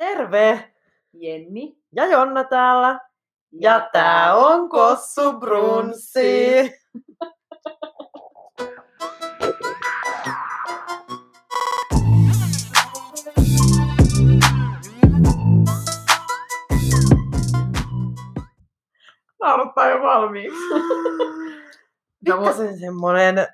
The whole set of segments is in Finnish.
Terve! Jenni. Ja Jonna täällä. Ja tää on Kossu Brunssi. Naurattaa jo valmiiksi. No, mut- Pikkasen semmonen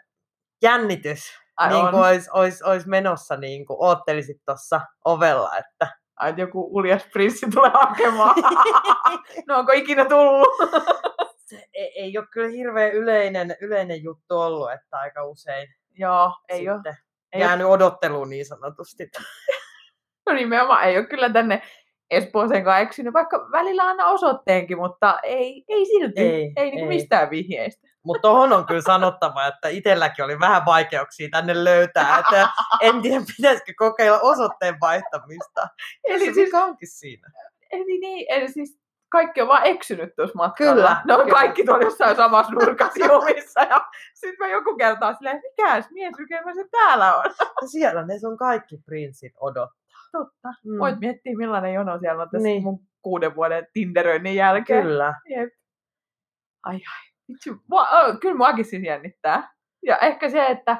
jännitys. Ai niin kuin ois, ois, ois menossa niin kuin oottelisit tuossa ovella, että Ai, joku uljas prinssi tulee hakemaan. no onko ikinä tullut? se ei, ei ole kyllä hirveän yleinen, yleinen juttu ollut, että aika usein Joo, ei ole. Ei jäänyt odotteluun niin sanotusti. No nimenomaan, ei ole kyllä tänne Espooseenkaan eksynyt, vaikka välillä anna osoitteenkin, mutta ei, ei silti. Ei, Ei, niinku ei. mistään vihjeistä. Mutta tohon on kyllä sanottava, että itselläkin oli vähän vaikeuksia tänne löytää, että en tiedä pitäisikö kokeilla osoitteen vaihtamista. Eli siis, onkin siinä. eli niin, eli siis kaikki on vaan eksynyt tuossa matkalla. Kyllä, Ne on kyllä. kaikki tuolla jossain samassa nurkassa jumissa. Ja sitten mä joku kertaa silleen, mikäs miesrykemä se täällä on. Ja siellä ne sun kaikki prinssit odottaa. Totta. Mm. Voit miettiä, millainen jono siellä on tässä niin. mun kuuden vuoden Tinderöinnin jälkeen. Kyllä. Jep. Ai ai. Vitsi, mua, kyllä muakin siis jännittää. Ja ehkä se, että,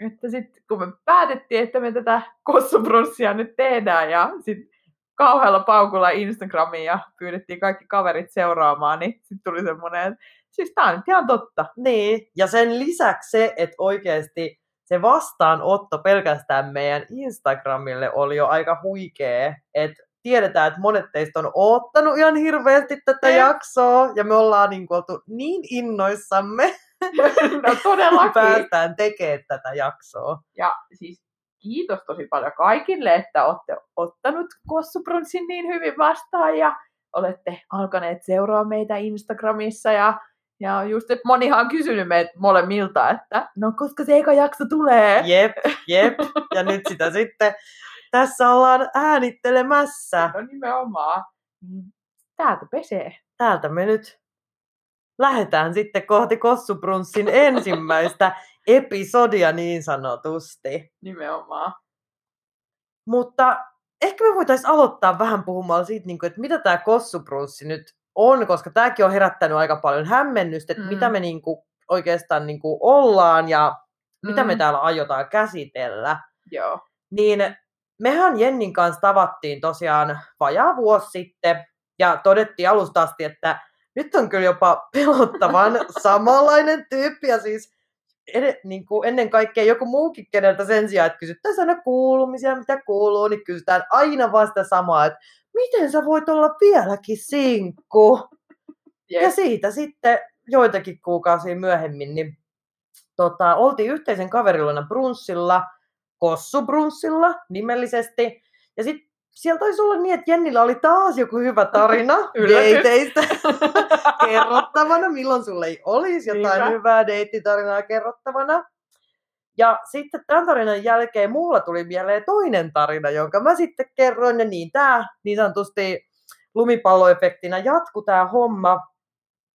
että sit, kun me päätettiin, että me tätä kossubronssia nyt tehdään ja sitten kauhealla paukulla Instagramiin ja pyydettiin kaikki kaverit seuraamaan, niin sitten tuli semmoinen, että siis tää on ihan totta. Niin, ja sen lisäksi se, että oikeasti se vastaanotto pelkästään meidän Instagramille oli jo aika huikea. Että tiedetään, että monet teistä on oottanut ihan hirveästi tätä Jep. jaksoa, ja me ollaan niin kuin oltu niin innoissamme, no todellakin. päästään tekemään tätä jaksoa. Ja siis kiitos tosi paljon kaikille, että olette ottanut Kossubronssin niin hyvin vastaan ja olette alkaneet seuraa meitä Instagramissa ja, ja just, että monihan on kysynyt meitä molemmilta, että no koska se eka jakso tulee. Jep, jep. Ja nyt sitä sitten tässä ollaan äänittelemässä. No nimenomaan. Niin täältä pesee. Täältä me nyt lähdetään sitten kohti Kossubrunssin ensimmäistä episodia niin sanotusti. Nimenomaan. Mutta ehkä me voitaisiin aloittaa vähän puhumalla siitä, niin että mitä tämä Kossubrunssi nyt on, koska tämäkin on herättänyt aika paljon hämmennystä, että Mm. mitä me niin kuin oikeastaan niin kuin ollaan ja mitä me Mm. täällä aiotaan käsitellä. Joo. Niin mehän Jennin kanssa tavattiin tosiaan vajaa vuosi sitten ja todettiin alusta asti, että nyt on kyllä jopa pelottavan samanlainen tyyppi ja siis ed- niin kuin ennen kaikkea joku muukin, keneltä sen sijaan, että kysyttäisiin aina kuulumisia, mitä kuuluu, niin kysytään aina vasta samaa, että miten sä voit olla vieläkin sinkku? Ja Jep. siitä sitten joitakin kuukausia myöhemmin, niin tota, oltiin yhteisen kaverilona brunssilla, Kossu-brunssilla nimellisesti. Ja sitten siellä taisi olla niin, että Jennillä oli taas joku hyvä tarina deiteistä kerrottavana, milloin sulle ei olisi jotain Niinpä. hyvää deittitarinaa kerrottavana. Ja sitten tämän tarinan jälkeen mulla tuli mieleen toinen tarina, jonka mä sitten kerroin. Ja niin tämä niin sanotusti lumipalloefektinä jatku tämä homma.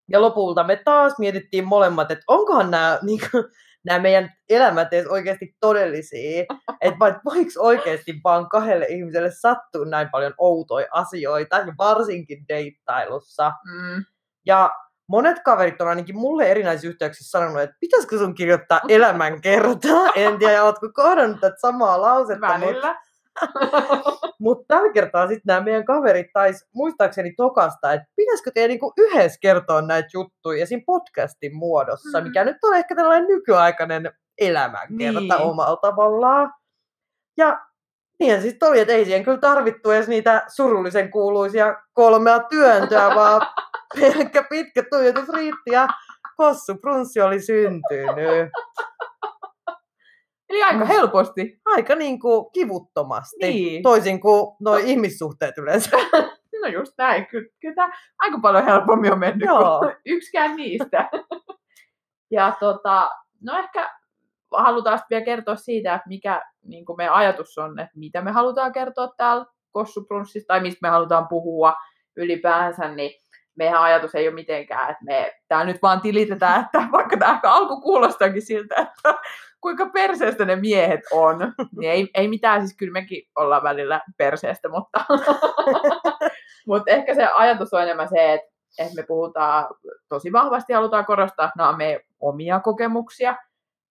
Ja lopulta me taas mietittiin molemmat, että onkohan nämä, niin kuin, nämä meidän elämät edes oikeasti todellisia. Että voiko oikeasti vaan kahdelle ihmiselle sattua näin paljon outoja asioita, ja varsinkin deittailussa. Mm. Ja monet kaverit on ainakin mulle erinäisissä yhteyksissä sanonut, että pitäisikö sun kirjoittaa elämänkertaa. En tiedä, ootko kohdannut tätä samaa lausetta, Välillä. mutta tällä kertaa sitten nämä meidän kaverit tais muistaakseni tokasta, että pitäisikö teidän niinku yhdessä kertoa näitä juttuja esim. podcastin muodossa, Mm. mikä nyt on ehkä tällainen nykyaikainen elämänkerta Niin. omalla tavallaan. Ja niin siis oli, että ei siihen kyllä tarvittu edes niitä surullisen kuuluisia kolmea työntöä, vaan pelkkä pitkä tuijotus riitti ja Kossu Prunssi oli syntynyt. Eli aika Mm. helposti. Aika niin kuin kivuttomasti, Niin. toisin kuin noi ihmissuhteet yleensä. No just näin. Kyllä, kyllä aika paljon helpommin on mennyt Joo. kuin yksikään niistä. ja tota, no ehkä halutaan vielä kertoa siitä, että mikä niin kuin meidän ajatus on, että mitä me halutaan kertoa täällä Kossuprunssissa, tai mistä me halutaan puhua ylipäänsä, niin meidän ajatus ei ole mitenkään, että me tää nyt vaan tilitetään, että vaikka tämä alku kuulostakin siltä, että kuinka perseestä ne miehet on, niin ei, ei mitään, siis kyllä mekin ollaan välillä perseestä, mutta, mutta ehkä se ajatus on enemmän se, että, että me puhutaan tosi vahvasti, halutaan korostaa, että nämä on meidän omia kokemuksia,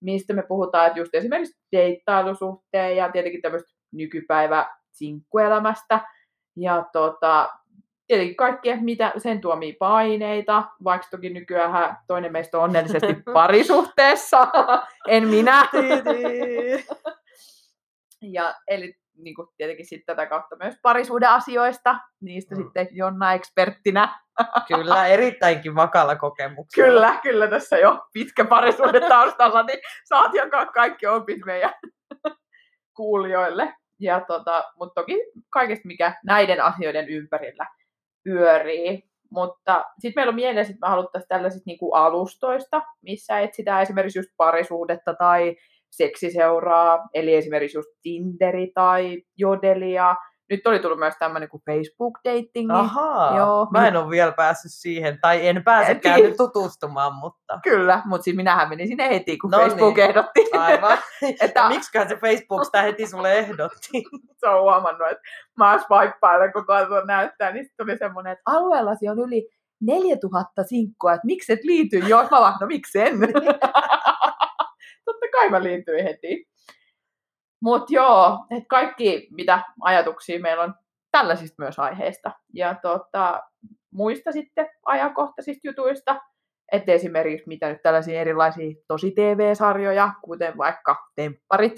mistä me puhutaan, että just esimerkiksi deittailusuhteen ja tietenkin tämmöistä nykypäivä sinkkuelämästä. Ja tota, tietenkin kaikkea, mitä sen tuomia paineita, vaikka toki nykyään toinen meistä on onnellisesti parisuhteessa, en minä. ja eli niin kuin tietenkin sitten tätä kautta myös parisuuden asioista, niistä mm. sitten Jonna eksperttinä. Kyllä, erittäinkin vakalla kokemuksella. Kyllä, kyllä tässä jo pitkä parisuuden taustalla, niin saat jakaa kaikki opit meidän kuulijoille. Ja tota, mutta toki kaikesta, mikä näiden asioiden ympärillä pyörii. Mutta sitten meillä on mielessä, että me haluttaisiin tällaisista niinku alustoista, missä etsitään esimerkiksi just parisuudetta tai seksiseuraa, eli esimerkiksi just Tinderi tai Jodelia. Nyt oli tullut myös tämmöinen kuin Facebook-dating. Ahaa, Joo, mä en ole vielä päässyt siihen, tai en pääsekään nyt tutustumaan, mutta... Kyllä, mutta siis minähän menin sinne heti, kun no Facebook niin. ehdotti. Aivan. että... Miksiköhän se Facebook sitä heti sulle ehdotti? se on huomannut, että mä swippailen koko ajan näyttää, niin sitten tuli semmoinen, että alueellasi on yli 4000 sinkkoa, että miksi et liity? Joo, mä vaan, no miksen? Totta kai mä liityin heti. Mutta joo, että kaikki mitä ajatuksia meillä on tällaisista myös aiheista. Ja tota, muista sitten ajankohtaisista jutuista, että esimerkiksi mitä nyt tällaisia erilaisia tosi TV-sarjoja, kuten vaikka Tempparit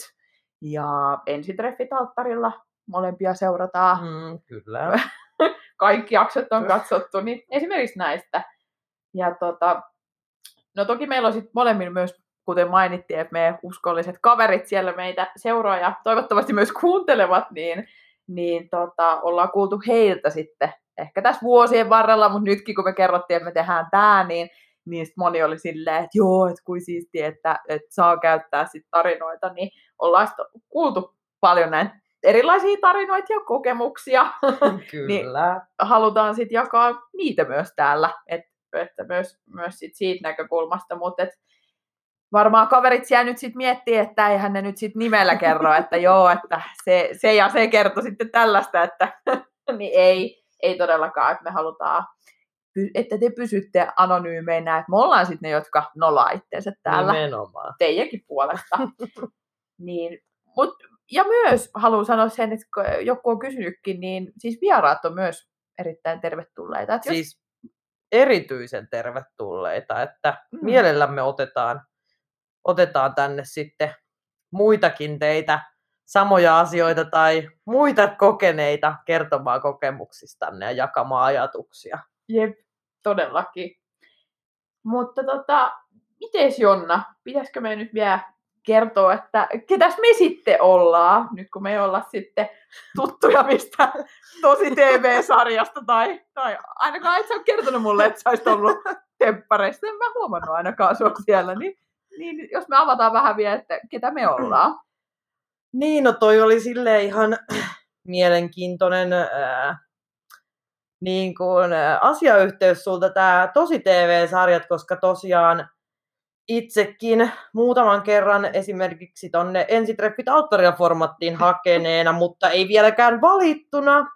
ja Ensitreffit alttarilla, molempia seurataan. Mm, kyllä. Kaikki jaksot on katsottu, niin esimerkiksi näistä. Ja tota, no toki meillä on sitten molemmilla myös kuten mainittiin, että meidän uskolliset kaverit siellä meitä seuraa ja toivottavasti myös kuuntelevat, niin, niin tota, ollaan kuultu heiltä sitten ehkä tässä vuosien varrella, mutta nytkin kun me kerrottiin, että me tehdään tämä, niin niin moni oli silleen, että joo, että kuin siistiä, että, että saa käyttää sit tarinoita, niin ollaan kuultu paljon näitä erilaisia tarinoita ja kokemuksia. Kyllä. niin halutaan sitten jakaa niitä myös täällä, että, että myös, myös sit siitä näkökulmasta, mutta et varmaan kaverit siellä nyt sitten miettii, että eihän ne nyt sitten nimellä kerro, että joo, että se, se ja se kertoi sitten tällaista, että niin ei, ei todellakaan, että me halutaan, että te pysytte anonyymeinä, että me ollaan sitten ne, jotka nolaa itseensä täällä Nimenomaan. teidänkin puolesta. niin, mut, ja myös haluan sanoa sen, että kun joku on kysynytkin, niin siis vieraat on myös erittäin tervetulleita. Että siis jos... erityisen tervetulleita, että mm. mielellämme otetaan otetaan tänne sitten muitakin teitä samoja asioita tai muita kokeneita kertomaan kokemuksistanne ja jakamaan ajatuksia. Jep, todellakin. Mutta tota, mites Jonna, pitäisikö me nyt vielä kertoa, että ketäs me sitten ollaan, nyt kun me ei olla sitten tuttuja mistä tosi TV-sarjasta, tai, tai ainakaan et sä ole kertonut mulle, että sä olisit ollut temppareista, en mä huomannut ainakaan sua siellä, niin niin jos me avataan vähän vielä, että ketä me ollaan. Niin, no toi oli sille ihan mielenkiintoinen ää, niin kuin, ää, asiayhteys sulta tämä Tosi TV-sarjat, koska tosiaan itsekin muutaman kerran esimerkiksi tonne ensitreffit alttarilla formattiin hakeneena, mutta ei vieläkään valittuna.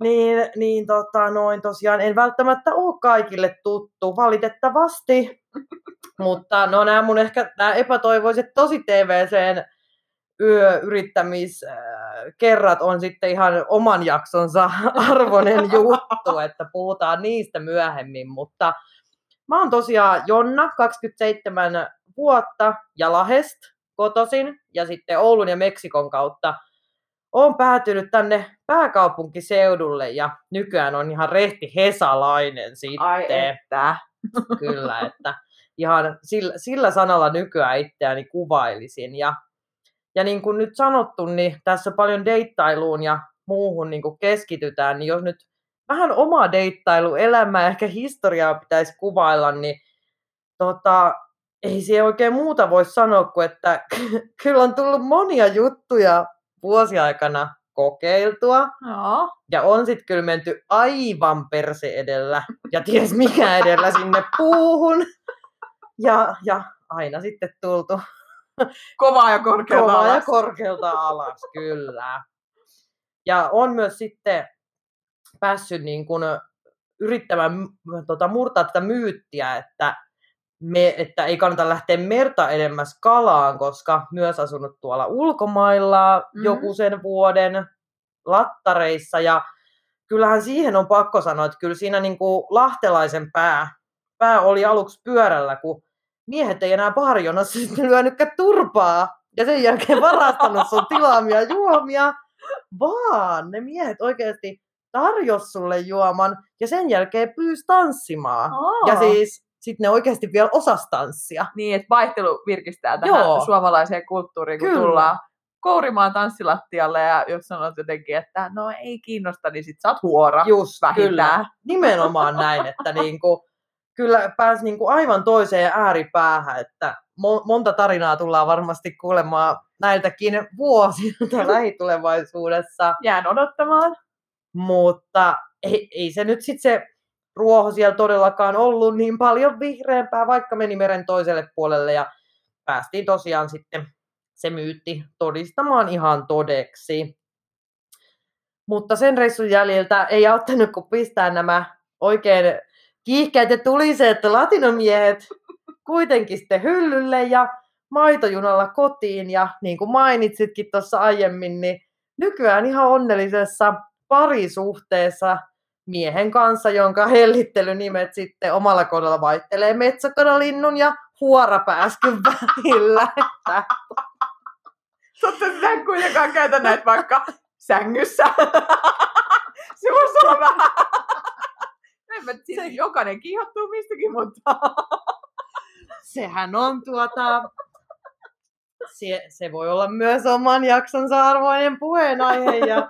Niin, niin tota, noin tosiaan en välttämättä ole kaikille tuttu, valitettavasti. Mutta no nämä mun ehkä nämä epätoivoiset tosi TVCn yrittämiskerrat on sitten ihan oman jaksonsa arvoinen juttu, että puhutaan niistä myöhemmin, mutta mä oon tosiaan Jonna, 27 vuotta ja Lahest kotosin ja sitten Oulun ja Meksikon kautta on päätynyt tänne pääkaupunkiseudulle ja nykyään on ihan rehti hesalainen sitten. Ai että. Kyllä, että ihan sillä, sillä sanalla nykyään itseäni kuvailisin. Ja, ja niin kuin nyt sanottu, niin tässä paljon deittailuun ja muuhun niin kuin keskitytään, niin jos nyt vähän omaa deittailuelämää ehkä historiaa pitäisi kuvailla, niin tota, ei se oikein muuta voi sanoa kuin, että kyllä on tullut monia juttuja vuosiaikana kokeiltua. Joo. Ja on sitten kyllä menty aivan perse edellä ja ties mikä edellä sinne puuhun. Ja, ja aina sitten tultu Kovaa ja korkealta kovaa ja alas. korkealta alas, kyllä. Ja on myös sitten päässyt niin kuin yrittämään tota, murtaa tätä myyttiä, että, me, että ei kannata lähteä merta edemmäs kalaan, koska myös asunut tuolla ulkomailla Mhm. joku sen vuoden lattareissa. Ja kyllähän siihen on pakko sanoa, että kyllä siinä niin kuin lahtelaisen pää, pää oli aluksi pyörällä, kun miehet ei enää baarijonossa sitten lyönytkään turpaa ja sen jälkeen varastanut sun tilaamia juomia, vaan ne miehet oikeasti tarjos sulle juoman ja sen jälkeen pyys tanssimaan. Aa. Ja siis sitten ne oikeasti vielä osas tanssia. Niin, että vaihtelu virkistää tähän Joo. suomalaiseen kulttuuriin, kun Kyllä. tullaan kourimaan tanssilattialle ja jos sanot jotenkin, että no ei kiinnosta, niin sit sä oot huora Just, vähintään. kyllä. Nimenomaan näin, että niinku, kyllä pääsi niinku aivan toiseen ääripäähän, että mo- monta tarinaa tullaan varmasti kuulemaan näiltäkin vuosilta lähitulevaisuudessa. Jään odottamaan. Mutta ei, ei se nyt sitten se ruoho siellä todellakaan ollut niin paljon vihreämpää, vaikka meni meren toiselle puolelle ja päästiin tosiaan sitten se myytti todistamaan ihan todeksi. Mutta sen reissun jäljiltä ei auttanut kuin pistää nämä oikein kiihkeät ja tuliseet latinomiehet kuitenkin sitten hyllylle ja maitojunalla kotiin. Ja niin kuin mainitsitkin tuossa aiemmin, niin nykyään ihan onnellisessa parisuhteessa miehen kanssa, jonka hellittelynimet sitten omalla kohdalla vaihtelee metsäkanalinnun ja huorapääskyn välillä. Että Totta sitä en kuitenkaan käytä näitä vaikka sängyssä. se voisi olla vähän... En mä, siis jokainen kiihottuu mistäkin, mutta... sehän on tuota... Se, se voi olla myös oman jaksonsa arvoinen puheenaihe ja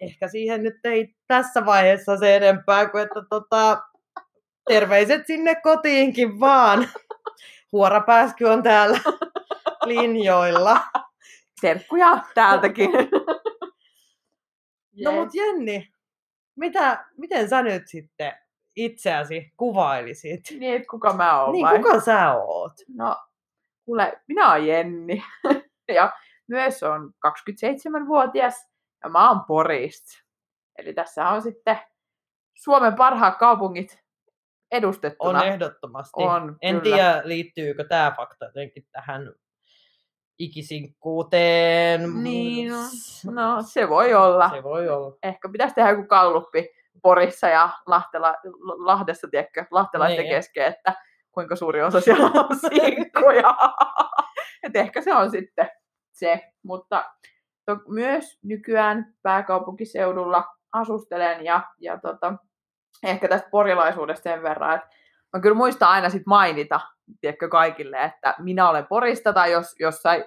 ehkä siihen nyt ei tässä vaiheessa se enempää kuin, että tota, terveiset sinne kotiinkin vaan. Huorapääsky on täällä linjoilla. Terkkuja täältäkin. No mut Jenni, mitä, miten sä nyt sitten itseäsi kuvailisit? Niin, että kuka mä oon Niin, vai? kuka sä oot? No, kuule, minä oon Jenni. ja myös on 27-vuotias ja mä oon Porista. Eli tässä on sitten Suomen parhaat kaupungit edustettuna. On ehdottomasti. On, en kyllä. tiedä, liittyykö tämä fakta jotenkin tähän ikisinkkuuteen. Niin, no, no, se voi olla. Se voi olla. Ehkä pitäisi tehdä joku kalluppi Porissa ja Lahtela, Lahdessa, tiedätkö, lahtelaisten Niin. kesken, että kuinka suuri osa siellä on sinkkuja. Et ehkä se on sitten se. Mutta myös nykyään pääkaupunkiseudulla asustelen ja, ja tota, ehkä tästä porilaisuudesta sen verran, että mä kyllä muistan aina sit mainita, tiedätkö, kaikille, että minä olen Porista, tai jos jossain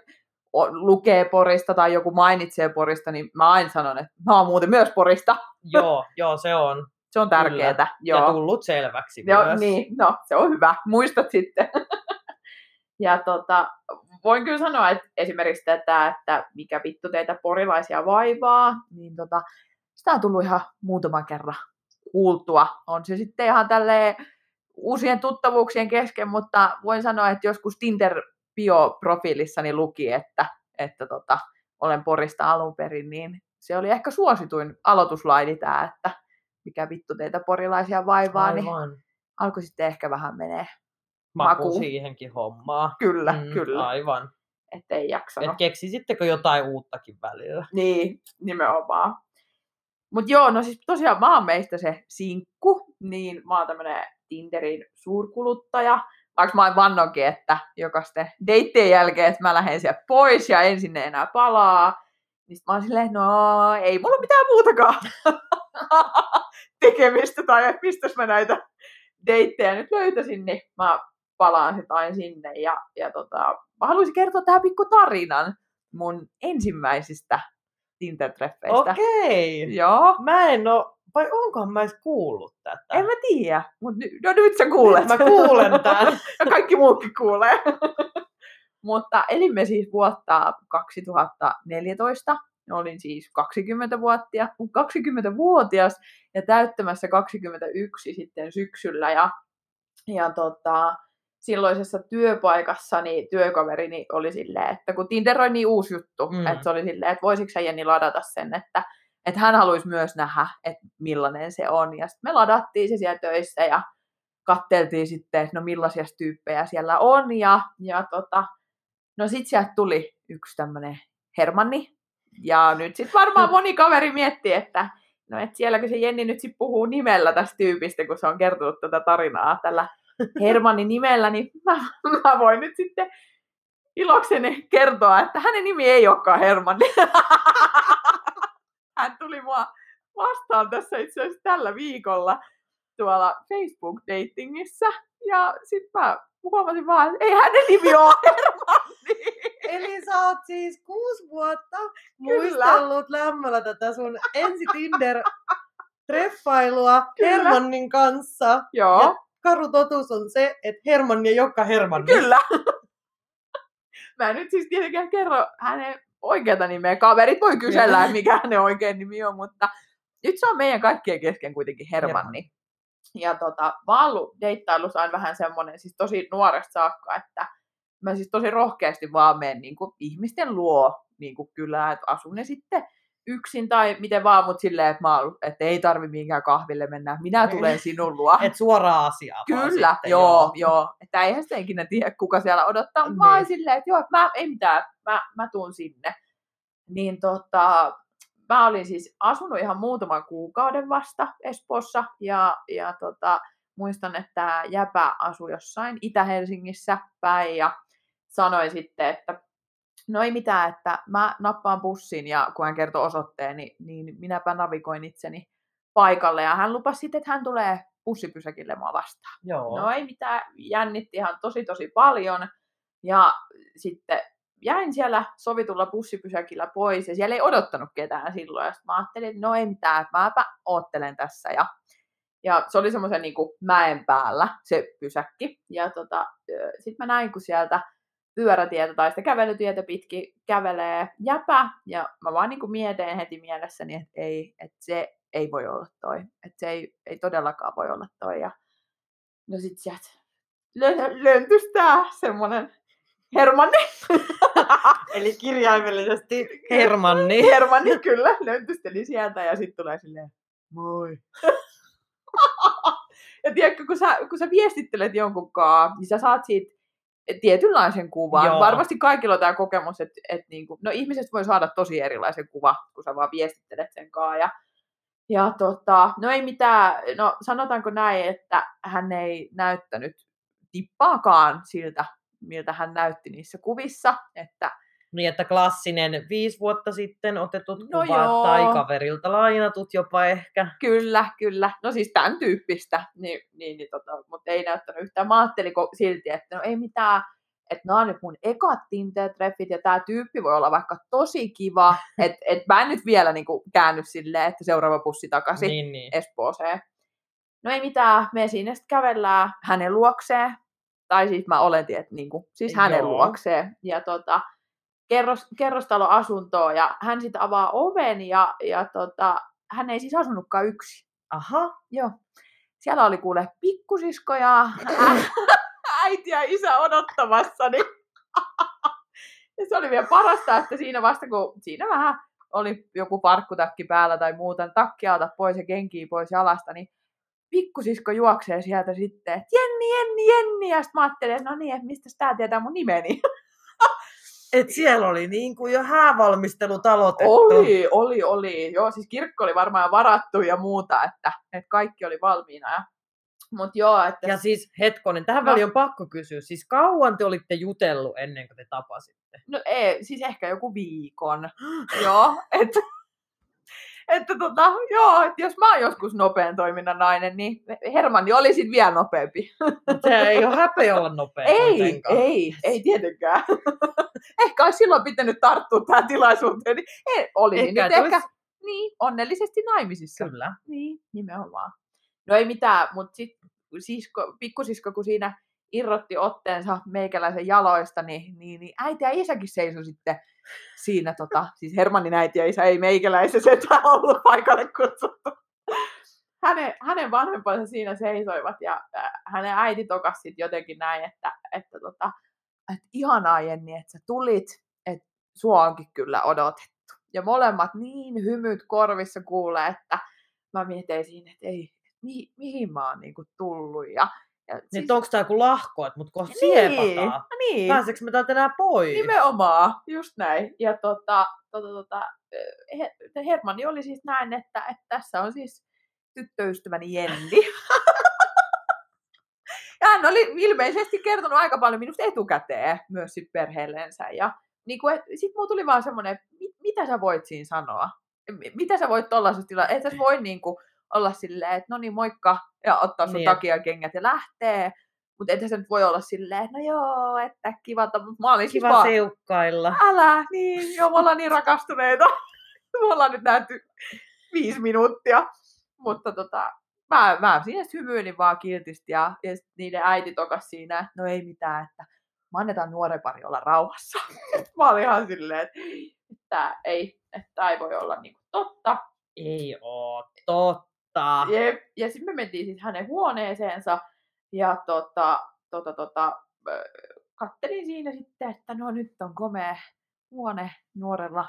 lukee Porista tai joku mainitsee Porista, niin mä aina sanon, että mä oon muuten myös Porista. joo, joo, se on. Se on tärkeää. Joo. Ja tullut selväksi Joo, myös. niin, no se on hyvä. Muistat sitten. ja tota, voin kyllä sanoa, että esimerkiksi tätä, että mikä vittu teitä porilaisia vaivaa, niin tota, sitä on tullut ihan muutaman kerran kuultua. On se sitten ihan tälleen uusien tuttavuuksien kesken, mutta voin sanoa, että joskus Tinder bio-profiilissani luki, että, että tota, olen Porista alun perin, niin se oli ehkä suosituin aloituslaini tämä, että mikä vittu teitä porilaisia vaivaa, niin Aivan. alkoi sitten ehkä vähän menee. Maku, maku. siihenkin hommaa. Kyllä, mm, kyllä. Aivan. Ettei jaksanut. Et keksisittekö jotain uuttakin välillä? Niin, nimenomaan. Mutta joo, no siis tosiaan mä oon meistä se sinkku, niin mä oon tämmönen Tinderin suurkuluttaja. Vaikka mä oon vannonkin, että jokaisten deittien jälkeen, että mä lähden sieltä pois ja en sinne enää palaa. Niin mä oon silleen, no ei mulla mitään muutakaan tekemistä tai että mistäs mä näitä deittejä nyt löytäisin, niin mä palaan sitten aina sinne. Ja, ja tota, mä haluaisin kertoa tähän pikku tarinan mun ensimmäisistä Tinder-treffeistä. Okei. Joo. Mä en oo, vai onkohan mä edes kuullut tätä? En mä tiedä, mutta ny- no nyt sä kuulet. Mä kuulen tän. ja kaikki muukin kuulee. mutta elimme siis vuotta 2014 olin siis 20-vuotia, 20-vuotias ja täyttämässä 21 sitten syksyllä. Ja, ja tota, silloisessa työpaikassani työkaverini oli silleen, että kun Tinder on niin uusi juttu, mm. että se oli silleen, että voisiko sä Jenni ladata sen, että, että hän haluaisi myös nähdä, että millainen se on. Ja sitten me ladattiin se siellä töissä ja katteltiin sitten, että no millaisia tyyppejä siellä on. Ja, ja tota, no sitten sieltä tuli yksi tämmöinen Hermanni. Ja nyt sitten varmaan moni kaveri miettii, että no et sielläkö se Jenni nyt sitten puhuu nimellä tästä tyypistä, kun se on kertonut tätä tarinaa tällä Hermannin nimellä, niin mä, mä voin nyt sitten ilokseni kertoa, että hänen nimi ei olekaan Hermanni. Hän tuli mua vastaan tässä itse asiassa tällä viikolla tuolla Facebook-datingissa. Ja sitten mä huomasin vaan, että ei hänen nimi ole Hermanni. Eli sä oot siis kuusi vuotta muistellut lämmöllä tätä sun ensi Tinder treffailua Kyllä. Hermannin kanssa. Joo. Ja karu totuus on se, että Hermanni ja Jokka Hermanni. Kyllä. Mä en nyt siis tietenkään kerro hänen oikeata nimeä. Kaverit voi kysellä, mikä hänen oikein nimi on, mutta nyt se on meidän kaikkien kesken kuitenkin Hermanni. Ja tota, mä ollut deittailussa aina vähän semmoinen, siis tosi nuoresta saakka, että mä siis tosi rohkeasti vaan menen niin kuin ihmisten luo niin kuin kyllä, että asun ne sitten yksin tai miten vaan, mutta silleen, että, mä että ei tarvi mihinkään kahville mennä, minä tulen sinun luo. Et suoraa asiaa vaan Kyllä, sitten, joo, joo, joo. Että eihän sitä ikinä tiedä, kuka siellä odottaa. Niin. Mä Niin. silleen, että joo, että mä, ei mitään, mä, mä tuun sinne. Niin tota, mä olin siis asunut ihan muutaman kuukauden vasta Espoossa ja, ja tota, muistan, että Jäpä asui jossain Itä-Helsingissä päin ja sanoi sitten, että no ei mitään, että mä nappaan bussin ja kun hän kertoi osoitteen, niin, niin minäpä navigoin itseni paikalle ja hän lupasi sitten, että hän tulee bussipysäkille mua vastaan. Joo. No ei mitään, jännitti ihan tosi tosi paljon. Ja sitten jäin siellä sovitulla bussipysäkillä pois ja siellä ei odottanut ketään silloin. Ja mä ajattelin, että no ei mitään, että mäpä oottelen tässä. Ja, ja se oli semmoisen niin mäen päällä se pysäkki. Ja tota, sitten mä näin, kun sieltä pyörätietä tai sitä kävelytietä pitkin kävelee jäpä. Ja mä vaan niin mietin heti mielessäni, että ei, että se ei voi olla toi. Että se ei, ei todellakaan voi olla toi. Ja no sit sieltä lö- löntys tää semmonen Hermanni. Eli kirjaimellisesti Hermanni. Hermanni kyllä löntysteli sieltä ja sitten tulee silleen, moi. ja tiedätkö, kun sä, kun sä viestittelet jonkun kanssa, niin sä saat siitä tietynlaisen kuvan. Joo. Varmasti kaikilla on tämä kokemus, että, että niin kuin, no ihmisestä voi saada tosi erilaisen kuva, kun sä vaan viestittelet sen kanssa. Ja, ja tota, no ei mitään, no sanotaanko näin, että hän ei näyttänyt tippaakaan siltä, miltä hän näytti niissä kuvissa, että Niin, että klassinen viisi vuotta sitten otetut No kuvat joo. tai kaverilta lainatut jopa ehkä. Kyllä, kyllä. No siis tämän tyyppistä, niin, niin, niin tota, mutta ei näyttänyt yhtään. Mä ajattelin silti, että no ei mitään, että nämä on nyt mun ekat Tinder-treffit ja tämä tyyppi voi olla vaikka tosi kiva, että et mä en nyt vielä niinku käänny silleen, että seuraava bussi takaisin niin. Niin. Espooseen. No ei mitään, me siinä sitten kävellään hänen luokseen, tai siis mä oletin, että niinku, siis hänen Joo. luokseen. Ja tota, kerros, kerrostaloasuntoa ja hän sitten avaa oven ja, ja tota, hän ei siis asunutkaan yksi. Aha, Joo. Siellä oli kuule pikkusisko ja äiti ja isä odottamassa. Niin ja se oli vielä parasta, että siinä vasta kun siinä vähän oli joku parkkutakki päällä tai muuta, niin takkia ota pois ja kenkiä pois jalasta, niin pikkusisko juoksee sieltä sitten, että Jenni, Jenni, Jenni, ja sitten mä ajattelin, että no niin, että mistä tää tietää mun nimeni. et siellä oli niin kuin jo häävalmistelut aloitettu. Oli, oli, oli. Joo, siis kirkko oli varmaan varattu ja muuta, että, että kaikki oli valmiina. Ja... Mutta joo, että Ja siis hetkonen, tähän No. väliin on pakko kysyä. Siis kauan te olitte jutellut ennen kuin te tapasitte? no ei, siis ehkä joku viikon. joo, että että tota, joo, että jos mä oon joskus nopean toiminnan nainen, niin Hermanni oli sit vielä nopeampi. Se ei ole häpeä olla nopea ei, kuitenkaan. ei, ei tietenkään. ehkä olisi silloin pitänyt tarttua tähän tilaisuuteen, niin ei, olisin Ehkä, nyt ehkä niin, onnellisesti naimisissa. Kyllä. Niin, nimenomaan. No ei mitään, mutta sitten sisko, pikkusisko, kun siinä irrotti otteensa meikäläisen jaloista, niin, niin, niin äiti ja isäkin seisoi sitten siinä tota, siis Hermannin äiti ja isä ei meikäläisessä setään ollut paikalle kutsuttu. Hänen, hänen vanhempansa siinä seisoivat ja äh, hänen äiti tokasi sit jotenkin näin, että, että, tota, että ihanaa Jenni, että sä tulit, että sua onkin kyllä odotettu. Ja molemmat niin hymyt korvissa kuulee, että mä mietin siinä, että ei, mi, mihin mä oon niinku tullut. Ja, ja Niin, siis... onko tää joku lahko, että mut kohta siepataan? niin. Pääseekö me täältä enää pois? Nimenomaan, just näin. Ja tota, tota, tota, He- Hermanni oli siis näin, että, että tässä on siis tyttöystäväni Jenni. ja hän oli ilmeisesti kertonut aika paljon minusta etukäteen myös sit perheellensä. Ja niin kuin, sit mulla tuli vaan semmoinen, mit, mitä sä voit siinä sanoa? M- Mitä sä voit tollaisessa tilanteessa? Et sä voi niin kuin, olla silleen, että no niin moikka, ja ottaa sun Niin. takia kengät ja lähtee. Mutta ethän sä nyt voi olla silleen, että no joo, että kiva, mutta mä olin siis Kiva vaan, seukkailla. älä, niin, joo, me ollaan niin rakastuneita. me ollaan nyt nähty viisi minuuttia. Mutta tota, mä, mä siinä hymyilin vaan kiltisti ja, ja niiden äiti tokas siinä, että no ei mitään, että mä annetaan nuoren pari olla rauhassa. mä olin ihan silleen, että, että ei, että ei voi olla niinku totta. Ei oo totta. Jep. Ja sitten me mentiin siis hänen huoneeseensa ja tota, tota, tota, kattelin siinä sitten, että no nyt on komea huone nuorella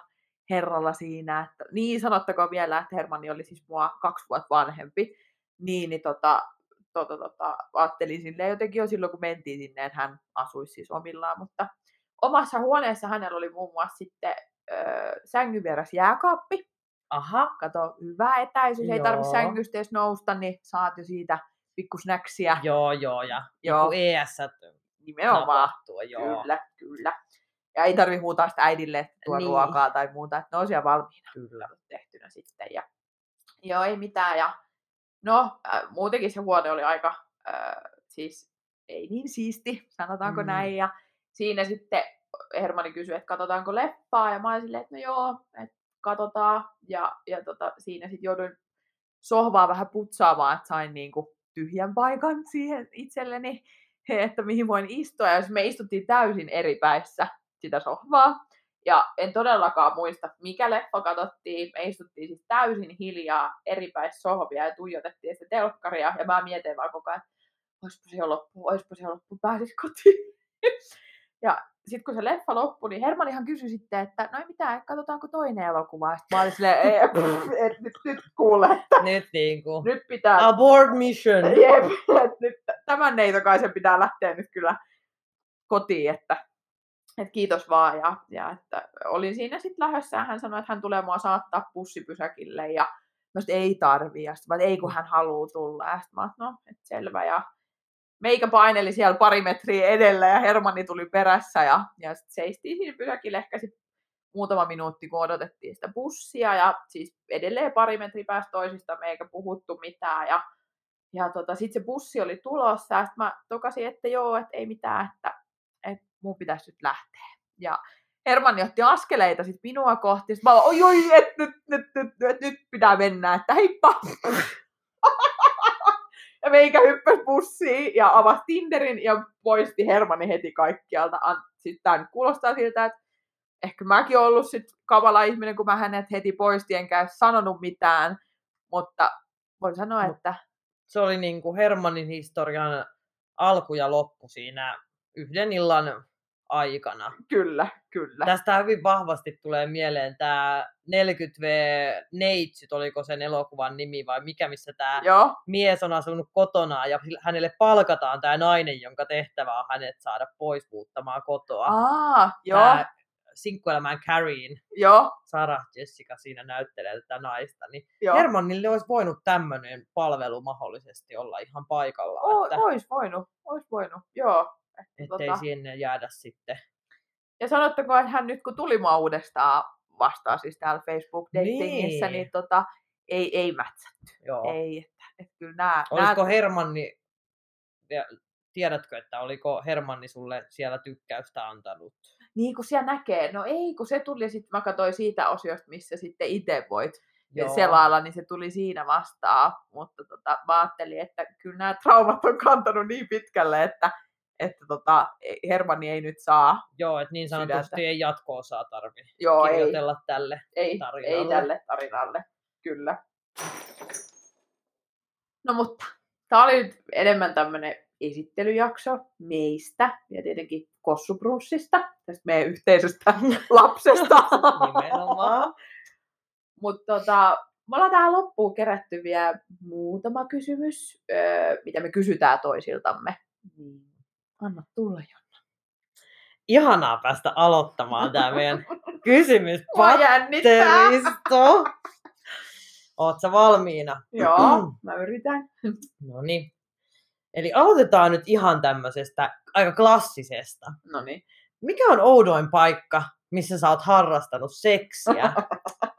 herralla siinä. Että, niin sanottakoon vielä, että Hermanni oli siis mua kaksi vuotta vanhempi. Niin, niin tota, tota, tota, ajattelin silleen jotenkin jo silloin, kun mentiin sinne, että hän asuisi siis omillaan. Mutta omassa huoneessa hänellä oli muun muassa sitten sängyn vieressä jääkaappi Aha. kato, hyvä etäisyys, ei tarvitse Joo. sängystä edes nousta, niin saat jo siitä pikku snäksiä. Joo, joo. Ja Joo. ES Nimenomaan, napattua, joo. kyllä, kyllä. Ja ei tarvi huutaa sitä äidille, että tuo Niin. ruokaa tai muuta, että ne on siellä valmiina Kyllä. tehtynä sitten. Ja, joo, ei mitään. Ja, no, äh, muutenkin se huone oli aika, äh, siis ei niin siisti, sanotaanko Mm. näin. Ja siinä sitten Hermanni kysyi, että katsotaanko leffaa, ja mä olin silleen, että no joo, että katsotaan. Ja, ja tota, siinä sitten jouduin sohvaa vähän putsaamaan, että sain niinku tyhjän paikan siihen itselleni, että mihin voin istua. Ja me istuttiin täysin eri päissä sitä sohvaa. Ja en todellakaan muista, mikä leffa katsottiin. Me istuttiin siis täysin hiljaa eri päissä sohvia ja tuijotettiin sitä telkkaria. Ja mä mietin vaan koko ajan, oispa se loppu, se loppu, pääsis kotiin. ja sitten kun se leffa loppui, niin Hermanihan kysyi sitten, että no ei mitään, katsotaanko toinen elokuva. Sitten mä olin silleen, ei, et, nyt, nyt kuule, että Nyt niinku. nyt pitää Abort mission. Jep, että nyt tämän neitokaisen pitää lähteä nyt kyllä kotiin, että, että kiitos vaan. Ja, ja että olin siinä sitten lähdössä ja hän sanoi, että hän tulee mua saattaa bussipysäkille ja mä sit, ei tarvii. Ja sitten ei kun hän haluaa tulla. Ja sitten mä no, että selvä. Ja meikä paineli siellä pari metriä edellä ja Hermanni tuli perässä ja, ja sitten seistiin siinä pysäkillä ehkä sit muutama minuutti, kun odotettiin sitä bussia ja siis edelleen pari metriä päästä toisista me eikä puhuttu mitään ja ja tota, sitten se bussi oli tulossa ja sit mä tokasin, että joo, että ei mitään, että, että mun pitäisi nyt lähteä. Ja Hermanni otti askeleita sit minua kohti. Sit mä olin, oi, oi, että nyt, nyt, nyt, nyt, nyt pitää mennä, että heippa. ja meikä hyppäsi bussiin ja avasi Tinderin ja poisti Hermanni heti kaikkialta. Sitten tämä kuulostaa siltä, että ehkä mäkin olen ollut sit kamala ihminen, kun mä hänet heti poistin enkä sanonut mitään. Mutta voin sanoa, Mut- että Se oli niinku Hermannin historian alku ja loppu siinä yhden illan aikana. Kyllä, kyllä. Tästä hyvin vahvasti tulee mieleen tämä 40V Neitsyt, oliko sen elokuvan nimi vai mikä, missä tämä Joo, mies on asunut kotona ja hänelle palkataan tämä nainen, jonka tehtävä on hänet saada pois muuttamaan kotoa. Aa, joo, Tää sinkkuelämään Carrien, joo, Sarah Jessica siinä näyttelee tätä naista, niin joo. Hermannille olisi voinut tämmöinen palvelu mahdollisesti olla ihan paikalla, O, että ois voinut, ois voinut, joo. Että ettei tota, sinne jäädä sitten. ja sanottako, että hän nyt kun tuli mua uudestaan vastaan siis täällä Facebook-datingissä, niin, Niin. tota, ei, ei mätsätty. Joo. Ei, että, että kyllä nämä, Olisiko Hermanni, ja tiedätkö, että oliko Hermanni sulle siellä tykkäystä antanut? niin kuin siellä näkee, no ei, kun se tuli sitten, mä katsoin siitä osiosta, missä sitten itse voit Joo. selailla, niin se tuli siinä vastaan. Mutta tota, mä ajattelin, että kyllä nämä traumat on kantanut niin pitkälle, että että tota, Hermanni ei nyt saa. Joo, että niin sanotusti Sydäntä. ei jatko-osaa tarvi Joo, ei, kirjoitella tälle. ei, ei tarinalle. tälle tarinalle, kyllä. No mutta, tämä oli nyt enemmän tämmöinen esittelyjakso meistä ja tietenkin Kossubrunssista, tästä meidän yhteisestä lapsesta. Nimenomaan. Mutta tota, me ollaan tähän loppuun kerätty vielä muutama kysymys, öö, mitä me kysytään toisiltamme. Niin, anna tulla jo. Ihanaa päästä aloittamaan tämä meidän kysymys. Mua jännittää. Patteristo. Ootko valmiina? Joo, mä yritän. No niin. Eli aloitetaan nyt ihan tämmöisestä aika klassisesta. No niin. Mikä on oudoin paikka, missä sä oot harrastanut seksiä?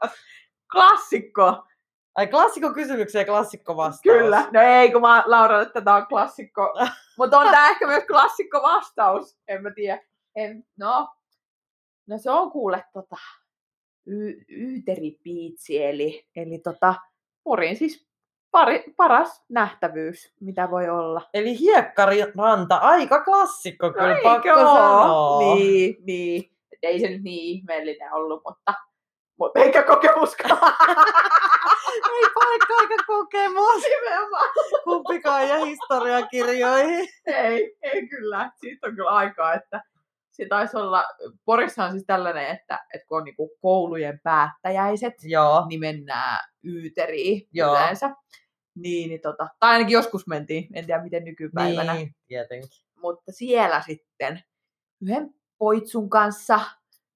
Klassikko. Ai klassikko kysymykseen klassikko vastaus. Kyllä. No ei, kun mä Laura, että tämä on klassikko. Mutta on tämä ehkä myös klassikko vastaus. En mä tiedä. En, no, no se on kuule tota, y- Yyteripiitsi, eli, eli tota, Porin siis pari, paras nähtävyys, mitä voi olla. Eli hiekkaranta, aika klassikko kyllä, pakko eikö oo? sanoa. Niin, niin. Ei se nyt niin ihmeellinen ollut, mutta, mutta eikä kokemuskaan. Ei paikka aika kokemus. Nimenomaan. Kumpikaan ja historiakirjoihin. ei, ei kyllä. Siitä on kyllä aikaa, että se taisi olla, Porissa on siis tällainen, että, että kun on niinku koulujen päättäjäiset, Joo. niin mennään yyteriin Joo. yleensä. Niin, niin tota, tai ainakin joskus mentiin, en tiedä miten nykypäivänä. Niin, tietenkin. Mutta siellä sitten yhden poitsun kanssa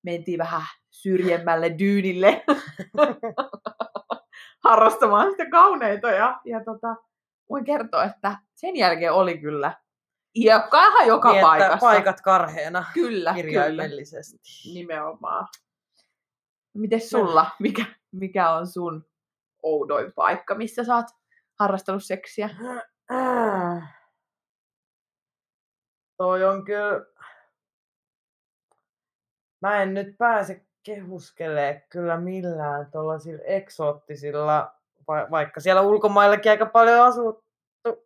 mentiin vähän syrjemmälle dyynille harrastamaan sitä kauneita. Ja, ja tota, voin kertoa, että sen jälkeen oli kyllä iekkaa ihan joka Niin, että paikassa. Paikat karheena Kyllä, kyllä. kirjaimellisesti. Nimenomaan. Miten sulla? Mikä, mikä on sun oudoin paikka, missä sä oot harrastanut seksiä? Äh. Toi on kyllä... Mä en nyt pääse kehuskelee kyllä millään tuollaisilla eksoottisilla, va- vaikka siellä ulkomaillakin aika paljon asuttu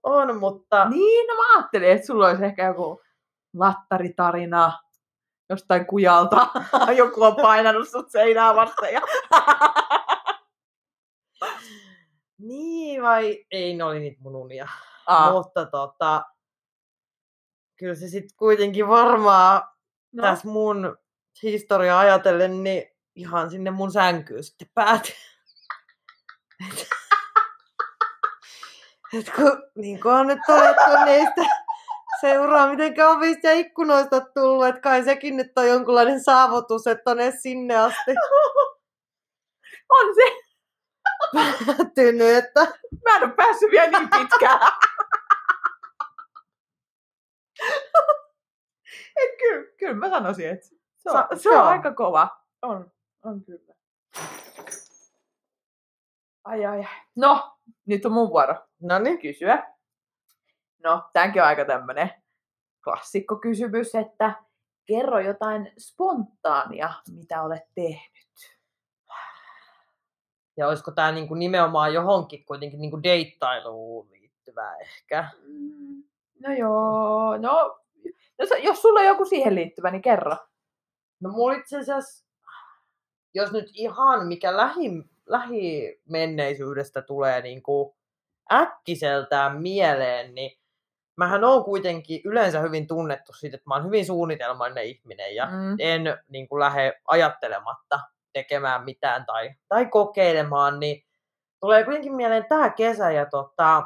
on, mutta Niin, no mä ajattelin, että sulla olisi ehkä joku lattaritarina jostain kujalta. joku on painanut sut seinää vasten. Ja... niin vai ei, ne oli niitä mun unia. Aa, Mutta tota, kyllä se sitten kuitenkin varmaan no, tässä mun historiaa ajatellen, niin ihan sinne mun sänkyyn sitten päätyi. Et, et kun, niin kuin on nyt todettu, niin sitä seuraa mitenkään ovista ja ikkunoista tullut, että kai sekin nyt on jonkunlainen saavutus, että on edes sinne asti on se. päättynyt, että Mä en ole päässyt vielä niin pitkään. Et kyllä, kyllä mä sanoisin, että se on, se on aika kova. On, on kyllä. Ai ai. No, nyt on mun vuoro no niin, kysyä. No, tämänkin on aika tämmönen klassikkokysymys, että kerro jotain spontaania, mitä olet tehnyt. ja olisiko tämä niinku nimenomaan johonkin kuitenkin niinku deittailuun liittyvää ehkä. Mm, No joo, no jos, jos sulla on joku siihen liittyvä, niin kerro. No mulla itse asiassa, jos nyt ihan mikä lähi, lähimenneisyydestä tulee niin kuin äkkiseltään mieleen, niin mähän on kuitenkin yleensä hyvin tunnettu siitä, että mä oon hyvin suunnitelmainen ihminen ja Mm. en niin kuin lähde ajattelematta tekemään mitään tai, tai kokeilemaan, niin tulee kuitenkin mieleen tämä kesä ja tota,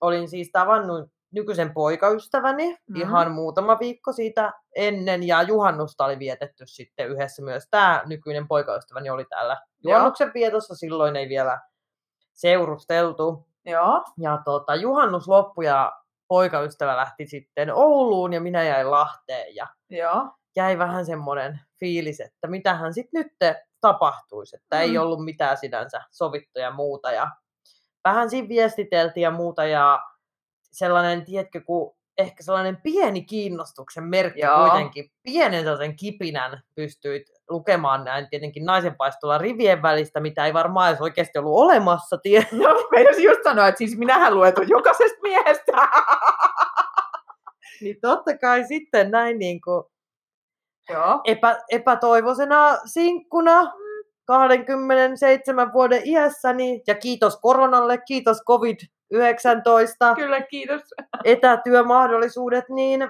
olin siis tavannut nykyisen poikaystäväni Mhm. mm. ihan muutama viikko siitä ennen ja juhannusta oli vietetty sitten yhdessä myös tämä nykyinen poikaystäväni oli täällä juhannuksen vietossa, silloin ei vielä seurusteltu. Joo. Ja tota, juhannus loppui ja poikaystävä lähti sitten Ouluun ja minä jäin Lahteen ja Joo. jäi vähän semmoinen fiilis, että mitähän sitten nyt tapahtuisi, että mm. ei Mm. ollut mitään sinänsä sovittu ja muuta. Ja vähän siinä viestiteltiin ja muuta ja sellainen, tiedätkö, kun ehkä sellainen pieni kiinnostuksen merkki Joo. kuitenkin, pienen sellaisen kipinän pystyit lukemaan näin tietenkin naisenpaistolla rivien välistä, mitä ei varmaan edes oikeasti ollut olemassa. Tie- No, meinasin just sanoa, että siis minähän luen tuon jokaisesta miehestä. niin totta kai sitten näin niin kuin Joo. epä, epätoivoisena sinkkuna 27 vuoden iässäni, ja kiitos koronalle, kiitos COVID-19, Kyllä, kiitos. etätyömahdollisuudet, niin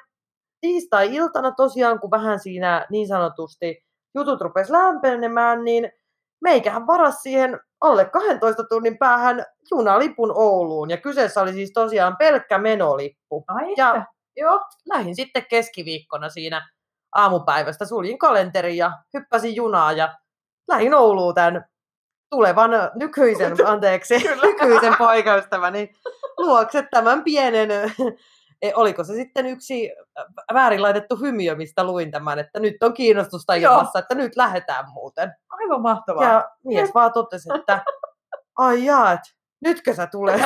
tiistai-iltana tosiaan, kun vähän siinä niin sanotusti jutut rupesi lämpenemään, niin meikähän varas siihen alle 12 tunnin päähän junalipun Ouluun. Ja kyseessä oli siis tosiaan pelkkä menolippu. Ai Ja- että. Joo. Lähin sitten keskiviikkona siinä aamupäivästä, suljin kalenterin ja hyppäsin junaa ja lähin Ouluun tämän tulevan nykyisen, anteeksi, Kyllä. nykyisen poikaystäväni luokse tämän pienen, eh, oliko se sitten yksi väärin laitettu hymiö, mistä luin tämän, että nyt on kiinnostusta ilmassa, että nyt lähdetään muuten. Aivan mahtavaa. Ja mies vaan totesi, että ai jaa, et nytkö sä tulet?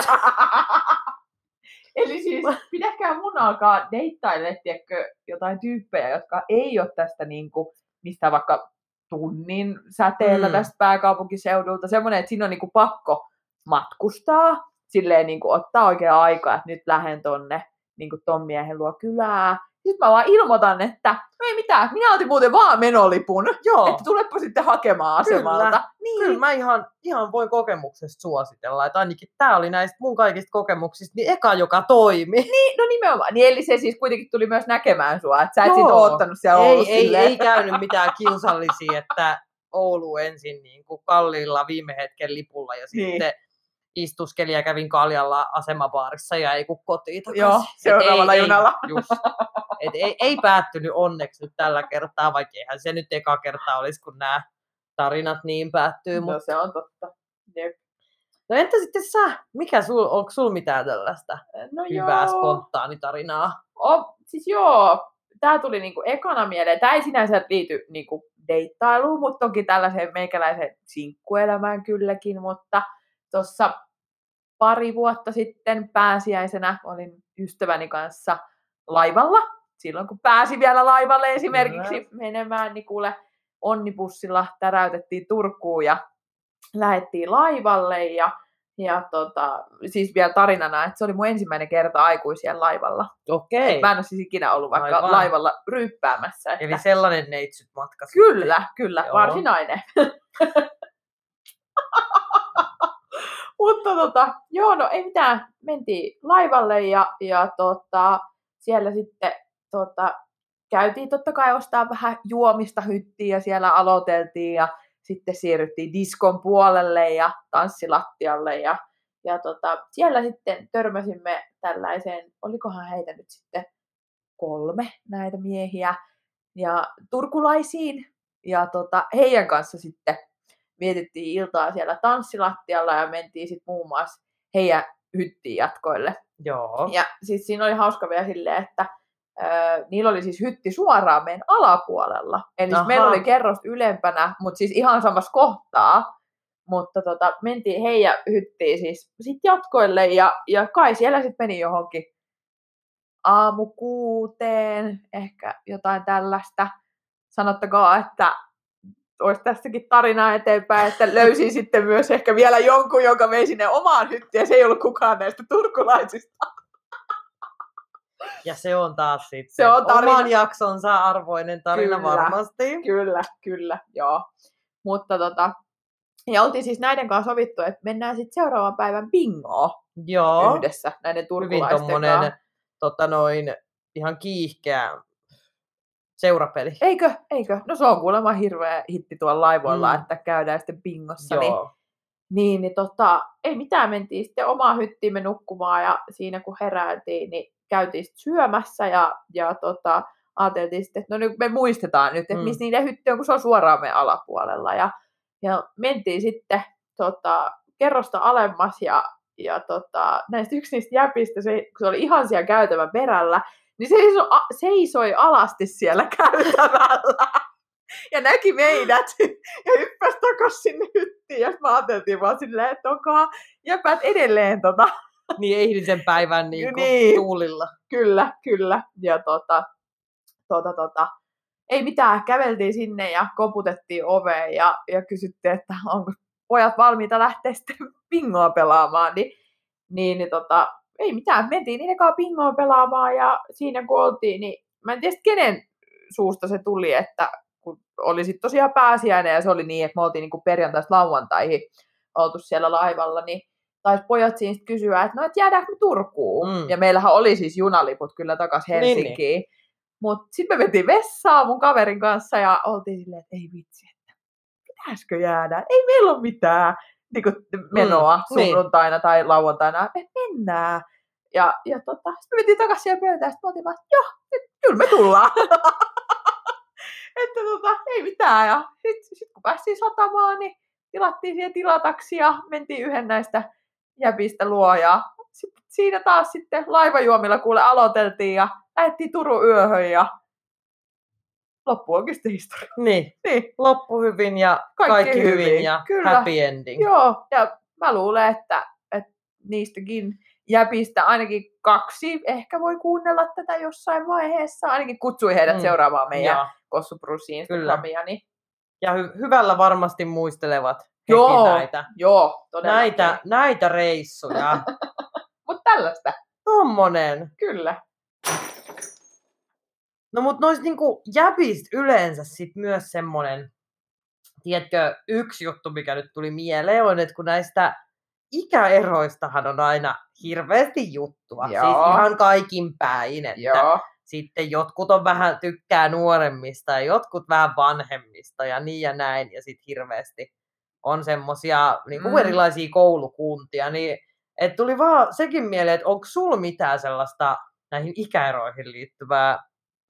Eli siis pidäkää mun alkaa deittaille, tiedätkö, jotain tyyppejä, jotka ei ole tästä niin kuin, mistä vaikka tunnin säteellä Mm. tästä pääkaupunkiseudulta. Semmoinen, että siinä on niin kuin pakko matkustaa, silleen niin kuin ottaa oikein aikaa, että nyt lähden tonne niin kuin ton miehen luo kylää. Sitten mä vaan ilmoitan, että no ei mitään, minä otin muuten vaan menolipun, Joo, että tulepa sitten hakemaan Kyllä. asemalta. Niin, kyllä mä ihan, ihan voin kokemuksesta suositella, että ainakin tämä oli näistä mun kaikista kokemuksista niin eka, joka toimi. Niin, no nimenomaan. Niin eli se siis kuitenkin tuli myös näkemään sua, että sä et sit Joo. oottanut siellä ei, ei, silleen. ei käynyt mitään kiusallisia, että Oulu ensin niin kuin kalliilla viime hetken lipulla ja Niin. sitten istuskelin ja kävin kaljalla asemabaarissa ja ei kun kotiin takaisin. Joo, seuraavalla ei, junalla. Ei, just. Et ei, ei päättynyt onneksi nyt tällä kertaa, vaikka eihän se nyt eka kertaa olisi, kun nämä tarinat niin päättyy. No se on totta. Jep. no entä sitten sä? Mikä sul, onko sul mitään tällaista No hyvää joo. spontaanitarinaa? O, siis joo, tää tuli niinku ekana mieleen. Tää ei sinänsä liity niinku deittailuun, mutta toki tällaiseen meikäläiseen sinkkuelämään kylläkin, mutta tuossa pari vuotta sitten pääsiäisenä olin ystäväni kanssa laivalla. Silloin kun pääsi vielä laivalle esimerkiksi menemään, niin kuule onnibussilla täräytettiin Turkuun ja lähettiin laivalle ja ja tota, siis vielä tarinana, että se oli mun ensimmäinen kerta aikuisien laivalla. Okei. Mä en ole siis ikinä ollut vaikka Aivan. laivalla ryyppäämässä. Että... Eli sellainen neitsyt matka. Kyllä, kyllä, Joo. varsinainen. Mutta tota, joo, no ei mitään. Mentiin laivalle ja, ja tota, siellä sitten tota, käytiin totta kai ostaa vähän juomista hyttiin ja siellä aloiteltiin ja sitten siirryttiin diskon puolelle ja tanssilattialle ja, ja tota, siellä sitten törmäsimme tällaiseen, olikohan heitä nyt sitten kolme näitä miehiä ja turkulaisiin ja tota, heidän kanssa sitten vietettiin iltaa siellä tanssilattialla ja mentiin sitten muun muassa heidän hyttiin jatkoille. Joo. Ja siis siinä oli hauska vielä silleen, että niillä oli siis hytti suoraan meidän alapuolella. Eli siis meillä oli kerrosta ylempänä, mutta siis ihan samassa kohtaa. Mutta tota, mentiin heidän hyttiin siis sit jatkoille ja, ja kai siellä sitten meni johonkin aamu kuuteen, ehkä jotain tällaista. Sanottakaa, että olisi tästäkin tarinaa eteenpäin, että löysin sitten myös ehkä vielä jonkun, joka vei sinne omaan hyttiin, ja se ei ollut kukaan näistä turkulaisista. Ja se on taas sitten Se on tarina. oman jaksonsa arvoinen tarina Kyllä. varmasti. Kyllä, kyllä, joo. Mutta tota, ja oltiin siis näiden kanssa sovittu, että mennään sitten seuraavan päivän bingoon Joo. yhdessä näiden Hyvin turkulaisten tommonen kanssa. tota noin, ihan kiihkeä seurapeli. Eikö, eikö? No se on kuulemma hirveä hitti tuolla laivoilla, Mm. että käydään sitten bingossa. Niin, Joo. niin, niin tota, ei mitään, mentiin sitten omaan hyttiimme nukkumaan ja siinä kun heräiltiin, niin käytiin sitten syömässä ja, ja tota, ajateltiin sitten, että no nyt me muistetaan nyt, että mm. missä niiden hytti on, kun se on suoraan meidän alapuolella. Ja, ja mentiin sitten tota, kerrosta alemmas ja, ja tota, näistä yksi niistä jäpistä, se, kun se oli ihan siellä käytävän perällä, niin se seisoi, a- seisoi alasti siellä käytävällä. Ja näki meidät ja hyppäsi takaisin sinne hyttiin. Ja mä ajateltiin vaan silleen, että onkohan jäpät edelleen tota, Niin eilisen päivän niin kuin Niin. tuulilla. Kyllä, kyllä. Ja tota, tota, tota, ei mitään, käveltiin sinne ja koputettiin oveen ja, ja kysyttiin, että onko pojat valmiita lähteä sitten bingoa pelaamaan. Niin, niin, niin tota, ei mitään, mentiin niiden kanssa pingoa pelaamaan ja siinä kun oltiin, niin mä en tiedä kenen suusta se tuli, että kun oli sitten tosiaan pääsiäinen ja se oli niin, että me oltiin niin perjantaista lauantaihin oltu siellä laivalla, niin taisi pojat siinä sit kysyä, että no, et jäädäänkö me Turkuun? Mm. Ja meillähän oli siis junaliput kyllä takas Niin, Helsinkiin. Niin, Mutta sitten me mentiin vessaan mun kaverin kanssa ja oltiin silleen, että ei vitsi, että pitäisikö jäädä? Ei meillä ole mitään niin kuin menoa Mm, niin. sunnuntaina tai lauantaina. että mennään. Ja, ja tota, sitten me mentiin takaisin siellä pöytään, ja sitten me oltiin vaan, joo, nyt, kyllä me tullaan. että tota, ei mitään. Ja sitten sit kun päästiin satamaan, niin tilattiin siihen tilataksi ja mentiin yhden näistä jäbistä luo. Ja sit, siinä taas sitten laivajuomilla kuule aloiteltiin ja lähdettiin Turun yöhön ja loppu sitten historia. Niin, Niin, loppu hyvin ja Kaikki kaikki, hyvin, hyvin, ja kyllä. happy ending. joo. Ja mä luulen, että, että niistäkin jäbistä ainakin kaksi ehkä voi kuunnella tätä jossain vaiheessa. Ainakin kutsui heidät Mm. seuraamaan meidän Ja, Kossu. Instagramia. Niin, ja hy- hyvällä varmasti muistelevat Joo, näitä, joo, näitä, näitä reissuja. Mutta tällaista, Tommonen. kyllä. No mut noista niinku jäbistä yleensä sit myös semmonen, tiedätkö, yksi juttu, mikä nyt tuli mieleen, on, että kun näistä ikäeroistahan on aina hirveästi juttua. Siis Joo. ihan kaikin päin, että Joo, sitten jotkut on vähän tykkää nuoremmista ja jotkut vähän vanhemmista ja niin ja näin. Ja sitten hirveästi on semmosia niin Mm. erilaisia koulukuntia. Niin, et tuli vaan sekin mieleen, että onko sulla mitään sellaista näihin ikäeroihin liittyvää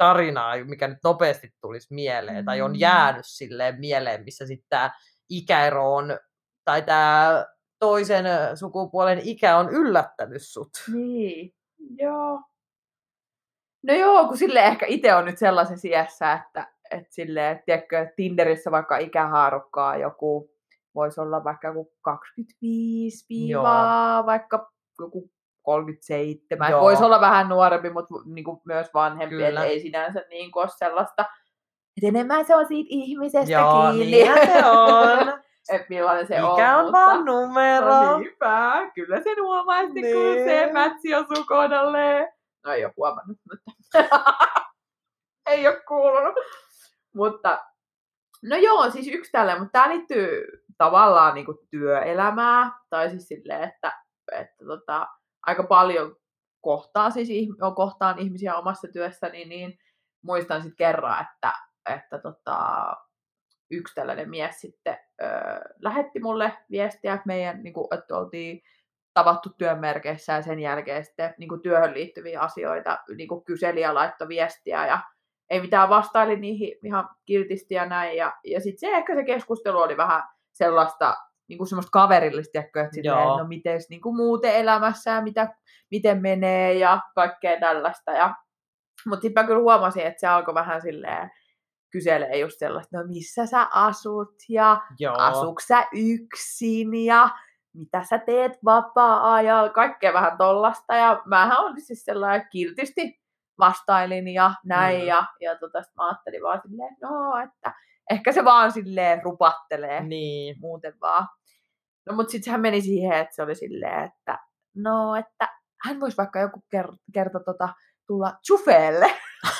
tarinaa, mikä nyt nopeasti tulisi mieleen, tai on Mm. jäänyt silleen mieleen, missä sitten tämä ikäero on, tai tämä toisen sukupuolen ikä on yllättänyt sut. niin, joo. No joo, kun sille ehkä itse on nyt sellaisessa iässä, että, että että tiedätkö, Tinderissä vaikka ikähaarukkaa joku, voisi olla vaikka joku 25 viivaa, vaikka joku 37. Joo. Voisi olla vähän nuorempi, mutta niin kuin myös vanhempi, että ei sinänsä niin kuin ole sellaista. Että enemmän se on siitä ihmisestä Joo, kiinni. niinhän se on. että millainen se Ikä on. on mutta... vaan numero. No niinpä, kyllä sen huomaa sitten, kun Niin. se mätsi osuu kohdalleen. No ei ole huomannut, mutta ei ole kuulunut. Mutta, no joo, siis yksi tällainen, mutta tämä liittyy tavallaan niin työelämään, tai siis silleen, että, että tota, aika paljon kohtaan, siis kohtaan ihmisiä omassa työssäni, niin muistan sitten kerran, että, että tota, yksi tällainen mies sitten ö, lähetti mulle viestiä, meidän, niin kuin, että oltiin tavattu työn merkeissä ja sen jälkeen sitten niin kuin työhön liittyviä asioita niin kuin kyseli ja laittoi viestiä ja ei mitään vastaili niihin ihan kiltisti ja näin. Ja, ja sitten se ehkä se keskustelu oli vähän sellaista niin kuin semmoista kaverillista, tiedätkö, että silleen, no miten niin kuin muuten elämässä ja mitä, miten menee ja kaikkea tällaista. Ja, mutta sitten mä kyllä huomasin, että se alkoi vähän silleen kyselee just sellaista, no missä sä asut ja Joo. asuuko sä yksin ja mitä sä teet vapaa-ajalla, kaikkea vähän tollasta. Ja mähän olin siis sellainen kiltisti vastailin ja näin. Mm. Ja, ja tota, mä ajattelin vaan silleen, no, että ehkä se vaan silleen rupattelee Niin. muuten vaan. No mut sitten hän meni siihen, että se oli silleen, että no, että hän voisi vaikka joku kerta, kerta tota, tulla chufeelle.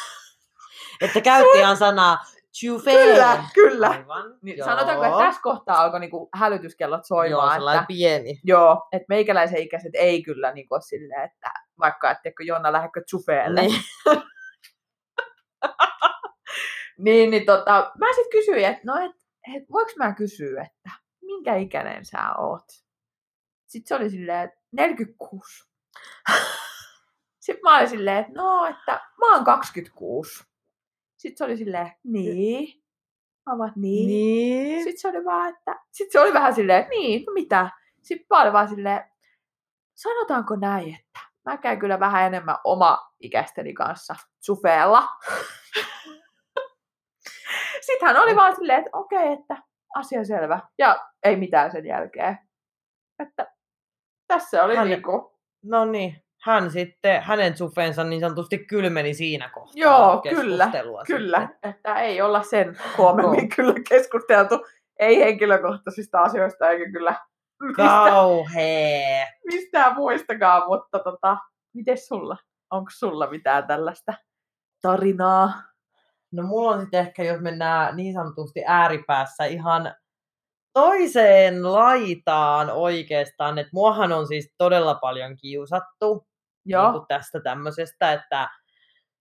Että käytti ihan sanaa chufe. Kyllä, kyllä. Aivan. Niin Joo. sanotaanko, että tässä kohtaa alkoi niinku hälytyskellot Joo, soimaan, sellainen että pieni. Joo, että meikäläisen ikäiset ei kyllä niin ole silleen, että vaikka etteikö Jonna lähdekö chufeelle. Niin. niin, niin tota, mä sitten kysyin, että no, et, et, voiko mä kysyä, että minkä ikäinen sä oot? Sitten se oli silleen, että 46. Sitten mä olin silleen, että no, että mä oon 26. Sitten se oli silleen, niin. Mä vaan, niin. Niin. Sitten se oli vaan, että... Sitten se oli vähän silleen, että niin, no mitä? Sitten mä olin vaan silleen, sanotaanko näin, että mä käyn kyllä vähän enemmän oma ikäisteni kanssa sufeella. Sitten hän oli vaan silleen, että okei, että asia selvä. Ja ei mitään sen jälkeen. Että tässä oli Hän- niinku... No niin. Hän sitten, hänen sufeensa niin sanotusti kylmeni siinä kohtaa Joo, kyllä, Kyllä, sitten. että ei olla sen huomemmin kyllä keskusteltu. Ei henkilökohtaisista asioista, eikä kyllä mistä, Kauhee. mistään muistakaan, mutta tota, miten sulla? Onko sulla mitään tällaista tarinaa? No mulla on sitten ehkä, jos mennään niin sanotusti ääripäässä ihan toiseen laitaan oikeastaan, että muahan on siis todella paljon kiusattu Joo. niin tästä tämmöisestä, että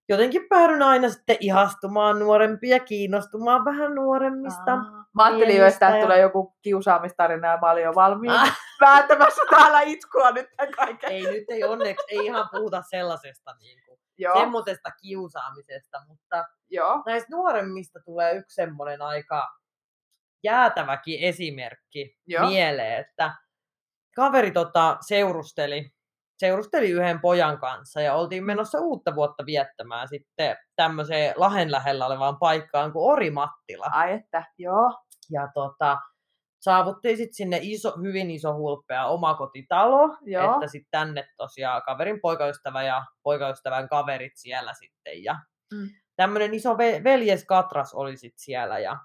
jotenkin päädyin aina sitten ihastumaan nuorempia ja kiinnostumaan vähän nuoremmista. Aa. Mä ajattelin jo, että ja- tulee joku kiusaamistarina ja mä olin jo valmiin Ah. vääntämässä täällä itkua nyt tämän kaiken. Ei nyt ei onneksi, ei ihan puhuta sellaisesta niin Joo, semmoisesta kiusaamisesta, mutta joo. näistä nuoremmista tulee yksi semmoinen aika jäätäväkin esimerkki Joo. mieleen, että kaveri tota, seurusteli, seurusteli yhden pojan kanssa ja oltiin menossa uutta vuotta viettämään sitten tämmöiseen Lahen lähellä olevaan paikkaan kuin Orimattila. Ai että, joo. Ja tota, saavuttiin sitten sinne iso, hyvin iso hulppea omakotitalo, Joo. että sitten tänne tosiaan kaverin poikaystävä ja poikaystävän kaverit siellä sitten. Ja Mm. tämmöinen iso ve- veljes Katras oli sitten siellä ja,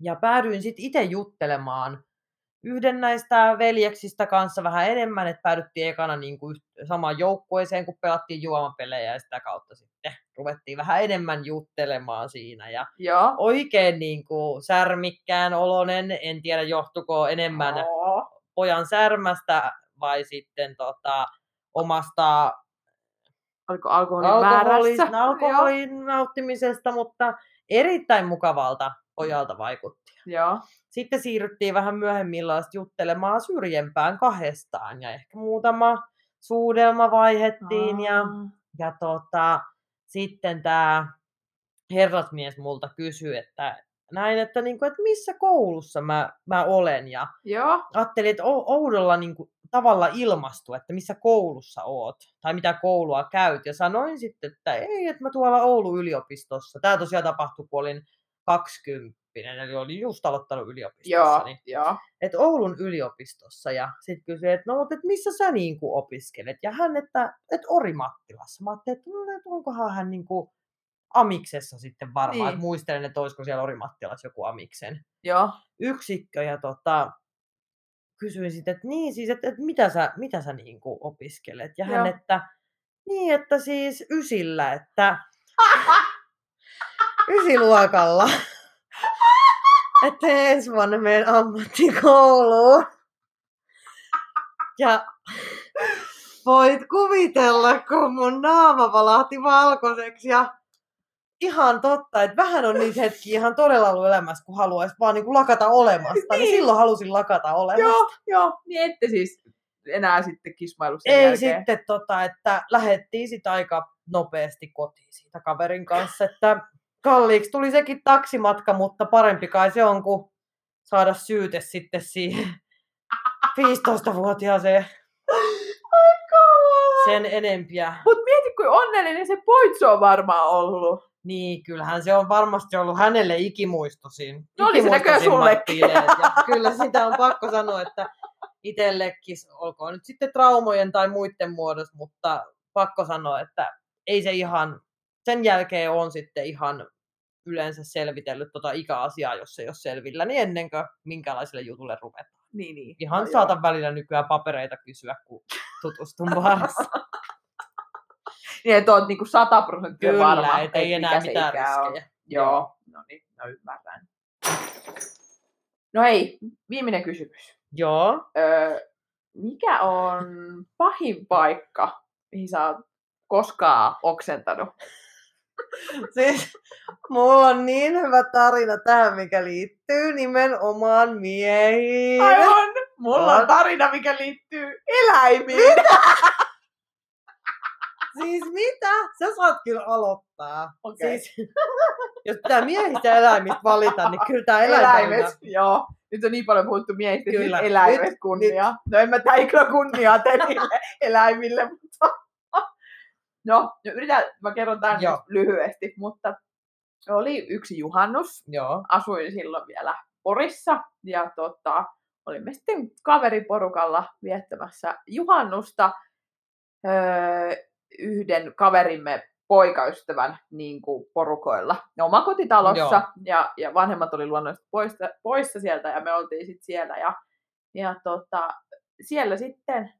ja päädyin sitten itse juttelemaan yhden näistä veljeksistä kanssa vähän enemmän, että päädyttiin ekana niin kuin samaan joukkueeseen, kun pelattiin juomapelejä ja sitä kautta sitten ruvettiin vähän enemmän juttelemaan siinä. Ja Joo. oikein niin kuin särmikkään olonen, en tiedä johtuko enemmän Oo. pojan särmästä vai sitten tota, omasta Oliko alkoholin alkoholin, määrässä? alkoholin nauttimisesta, mutta erittäin mukavalta pojalta vaikutti. Joo. Sitten siirryttiin vähän myöhemmin juttelemaan syrjempään kahdestaan ja ehkä muutama suudelma vaihettiin ja, Aa. ja tota, sitten tämä herrasmies multa kysyi, että näin, että, niinku, että missä koulussa mä, mä olen ja Joo. ajattelin, että ou- oudolla niinku, tavalla ilmastu, että missä koulussa oot tai mitä koulua käyt ja sanoin sitten, että ei, että mä tuolla Oulun yliopistossa. Tämä tosiaan tapahtui, kun olin 20, eli olin just aloittanut yliopistossa. Joo. Niin Joo. että Oulun yliopistossa ja sitten kysyi, että no mutta et missä sä niin kuin opiskelet? Ja hän, että, että Orimattilassa. Mä ajattelin, että, no, että onkohan hän niin kuin Amiksessa sitten varmaan, Niin. että muistelen, että olisiko siellä Orimattilassa joku Amiksen Joo. yksikkö ja tota, kysyin sitten, että niin siis, että, että mitä sä, mitä sä niin kuin opiskelet? Ja hän, Joo. että niin, että siis ysillä, että ysiluokalla. Että ensi vuonna menen ammattikouluun. Ja voit kuvitella, kun mun naama valahti valkoiseksi ja ihan totta, että vähän on niitä hetkiä ihan todella ollut elämässä, kun haluaisi vaan niin kuin lakata olemasta. Niin. Niin. silloin halusin lakata olemasta. Joo. Joo. Niin ette siis enää sitten kismailu sen Ei jälkeen. sitten tota, että lähdettiin sitten aika nopeasti kotiin siitä kaverin kanssa, että kalliiksi tuli sekin taksimatka, mutta parempi kai se on, kuin saada syyte sitten siihen 15-vuotiaaseen sen enempiä. Mut mieti, kuin onnellinen se poitsu on varmaan ollut. Niin, kyllähän se on varmasti ollut hänelle ikimuistosin. No oli se näköjään sullekin. kyllä sitä on pakko sanoa, että itsellekin, olkoon nyt sitten traumojen tai muiden muodossa, mutta pakko sanoa, että ei se ihan, sen jälkeen on sitten ihan yleensä selvitellyt tota ikäasiaa, jos ei ole selvillä, niin ennen kuin minkälaiselle jutulle ruvetaan. Niin, niin. Ihan No saatan välillä nykyään papereita kysyä, kun tutustun baarissa. Niin, että oot niinku 100 prosenttia varma, Kyllä, et ei enää mitään riskejä. Joo, no niin, no ymmärrän. No hei, viimeinen kysymys. Joo. Öö, mikä on pahin paikka, mihin sä oot koskaan oksentanut? Siis mulla on niin hyvä tarina tähän, mikä liittyy nimenomaan miehiin. Aivan! Mulla on On. tarina, mikä liittyy eläimiin. Siis mitä? Sä saat kyllä aloittaa. Okei. Siis, jos pitää miehistä ja eläimistä valita, niin kyllä tää eläimet. Eläimet, joo. Nyt on niin paljon puhuttu miehistä, Kyllä. nyt eläimet Nyt- kunnia. No en mä tää kunniaa tenille eläimille, mutta... No, no yritän, mä kerron tämän Joo. lyhyesti, mutta oli yksi juhannus, Joo. asuin silloin vielä Porissa ja tota, olimme sitten kaveriporukalla viettämässä juhannusta öö, yhden kaverimme poikaystävän niin kuin porukoilla omakotitalossa Joo. ja, ja vanhemmat oli luonnollisesti poissa, poissa sieltä ja me oltiin sitten siellä ja Ja tota, siellä sitten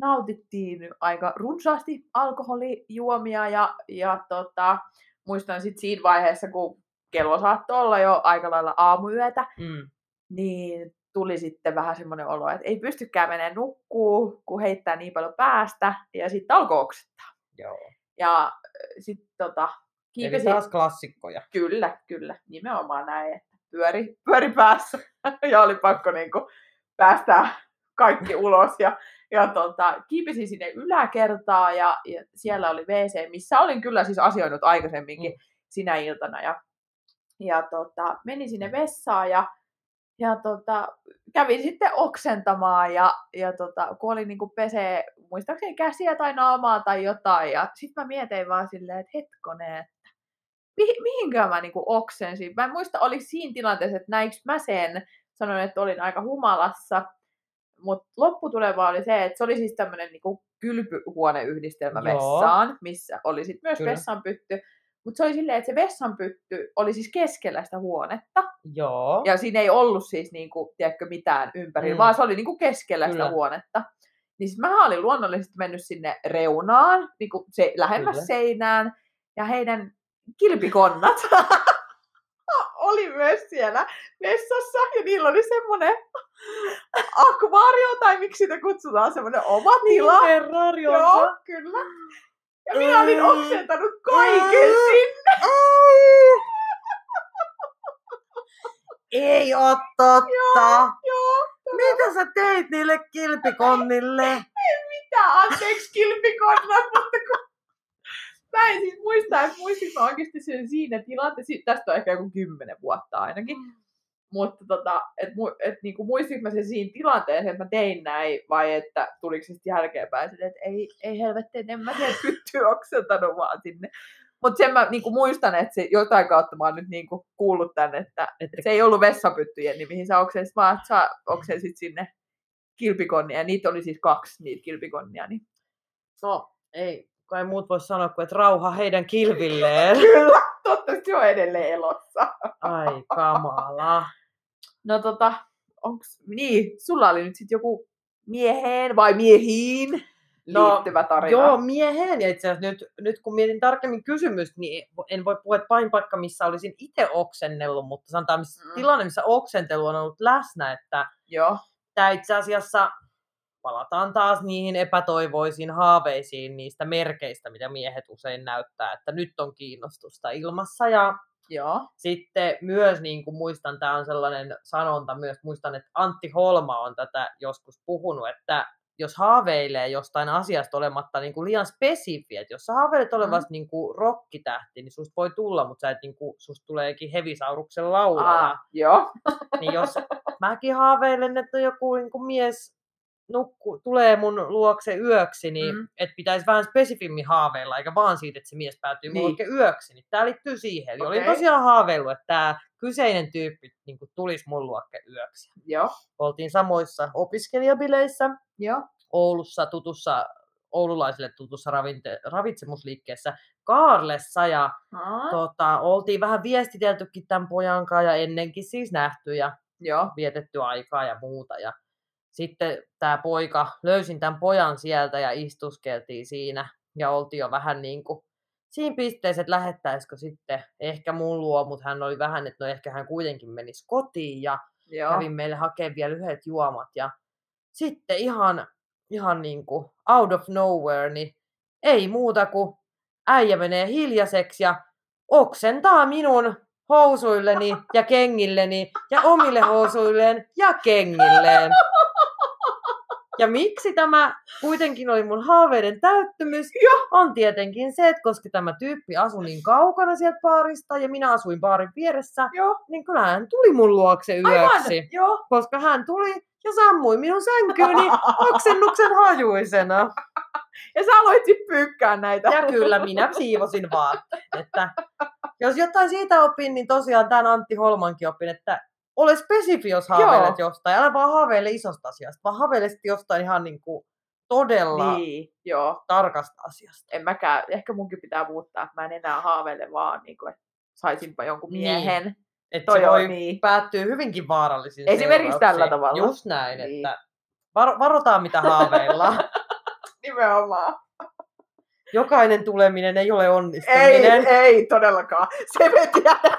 nautittiin aika runsaasti alkoholijuomia ja, ja tota, muistan sitten siinä vaiheessa, kun kello saattoi olla jo aika lailla aamuyötä, Mm. niin tuli sitten vähän semmoinen olo, että ei pystykään menemään nukkuu, kun heittää niin paljon päästä, ja sitten alkoi oksettaa. Joo. Ja sitten tota, Eli kiipesin, taas klassikkoja. kyllä, kyllä, nimenomaan näin, että pyöri, pyöri päässä, ja oli pakko niinku päästää kaikki ulos, ja, ja tota, kiipesin sinne yläkertaan, ja, ja siellä oli WC, missä olin kyllä siis asioinut aikaisemminkin Mm. sinä iltana, ja, ja tota, menin sinne vessaan, ja ja tota, kävin sitten oksentamaan ja, ja tota, kun oli niinku pesee, muistaakseni käsiä tai naamaa tai jotain. Ja sitten mä mietin vaan silleen, että hetkonen, että mihinkään mä niinku oksensin. Mä en muista, oli siinä tilanteessa, että näinkö mä sen. Sanoin, että olin aika humalassa. Mutta lopputuleva oli se, että se oli siis tämmöinen niinku kylpyhuoneyhdistelmä Joo. vessaan, missä oli sitten myös Kyllä. vessanpytty. Mutta se oli silleen, että se vessanpytty oli siis keskellä sitä huonetta. Joo. Ja siinä ei ollut siis niinku, tiedätkö, mitään ympärillä, Mm. vaan se oli niinku keskellä Kyllä. sitä huonetta. Niin sit mä olin luonnollisesti mennyt sinne reunaan, niinku se, lähemmäs Kyllä. seinään, ja heidän kilpikonnat oli myös siellä vessassa, ja niillä oli semmoinen akvaario, tai miksi sitä kutsutaan, semmoinen oma tila. Terrario. Joo, kyllä. Ja minä olin Ei. oksentanut kaiken Ei. sinne. Ei oo totta. Joo, Mitä sä teit niille kilpikonnille? mitä, anteeksi kilpikonnat, mutta kun... Mä en siis muista, että muistinko mä oikeasti sen siinä tilanteessa, tästä on ehkä joku kymmenen vuotta ainakin, mutta tota, et, mu, et niinku muistinko mä sen siinä tilanteessa, että mä tein näin, vai että tuliko se sitten jälkeenpäin että ei, ei helvetti, en mä sieltä pyttyä oksentanut vaan sinne. Mutta sen mä niinku muistan, että se jotain kautta mä oon nyt niinku kuullut tänne, että Että se ei ollut vessapyttyjen, niin mihin sä oksensit, vaan että sä oksensit sinne kilpikonnia, ja niitä oli siis kaksi niitä kilpikonnia, niin No, ei kai muut voi sanoa kuin, että rauha heidän kilvilleen. Kyllä, toivottavasti se on edelleen elossa. Ai kamala. No tota, onks, niin, sulla oli nyt sitten joku mieheen vai miehiin No, liittyvä tarina. Joo, mieheen. Ja itse asiassa nyt, nyt kun mietin tarkemmin kysymystä, niin en voi puhua, että painpaikka, missä olisin itse oksennellut, mutta sanotaan missä, mm. tilanne, missä oksentelu on ollut läsnä, että Joo, tämä itse asiassa palataan taas niihin epätoivoisiin haaveisiin niistä merkeistä, mitä miehet usein näyttää, että nyt on kiinnostusta ilmassa ja joo. sitten myös niin kuin muistan, tämä on sellainen sanonta myös, muistan, että Antti Holma on tätä joskus puhunut, että jos haaveilee jostain asiasta olematta niin kuin liian spesifi, että jos sä haaveilet olevasta mm. niin kuin rokkitähti, niin susta voi tulla, mutta sä et niin kuin, susta tuleekin hevisauruksen laulaja. Ah, joo. Niin jos mäkin haaveilen, että joku niin kuin mies nukku, tulee mun luokse yöksi, niin Mm. että pitäisi vähän spesifimmin haaveilla, eikä vaan siitä, että se mies päätyy niin. Luokse yöksi. Niin tämä liittyy siihen. Eli okay. olin tosiaan haaveillut, että tämä kyseinen tyyppi niin kuin tulisi mun luokse yöksi. Joo, Oltiin samoissa opiskelijabileissä joo. Oulussa tutussa, oululaisille tutussa ravinte, ravitsemusliikkeessä Kaarlessa ja tota, oltiin vähän viestiteltykin tämän pojan kanssa ja ennenkin siis nähty ja joo. vietetty aikaa ja muuta. Ja sitten tämä poika, löysin tämän pojan sieltä ja istuskeltiin siinä ja oltiin jo vähän niin kuin siinä pisteessä, että lähettäisikö sitten ehkä mun luo, mutta hän oli vähän, että no ehkä hän kuitenkin menisi kotiin ja Joo. kävin meille hakemaan vielä yhdet juomat ja sitten ihan, ihan niin kuin out of nowhere, niin ei muuta kuin äijä menee hiljaiseksi ja oksentaa minun housuilleni ja kengilleni ja omille housuilleen ja kengilleen. Ja miksi tämä kuitenkin oli mun haaveiden täyttymys, Joo. on tietenkin se, että koska tämä tyyppi asui niin kaukana sieltä baarista ja minä asuin baarin vieressä, Joo. niin kyllä hän tuli mun luokse Aivan, yöksi. joo. Koska hän tuli ja sammui minun sänkyyni oksennuksen hajuisena. Ja sä aloit sit pyykkää näitä. Ja kyllä minä siivosin vaatteet. Että jos jotain siitä opin, niin tosiaan tämän Antti Holmankin opin, että ole spesifi, jos haaveilet jostain. Älä vaan haaveile isosta asiasta, vaan haaveile jostain ihan niin kuin todella niin. Niin, joo. tarkasta asiasta. En mäkään, ehkä munkin pitää muuttaa, että mä en enää haaveile vaan, niin kuin, että saisinpa jonkun Niin. miehen. Että Toi se voi niin. päättyä hyvinkin vaarallisiin Esimerkiksi tällä tavalla. Just näin, Niin. että varo, varotaan mitä haaveillaan. Nimenomaan. Jokainen tuleminen ei ole Ei, onnistuminen. ei todellakaan. Se me tiedetään.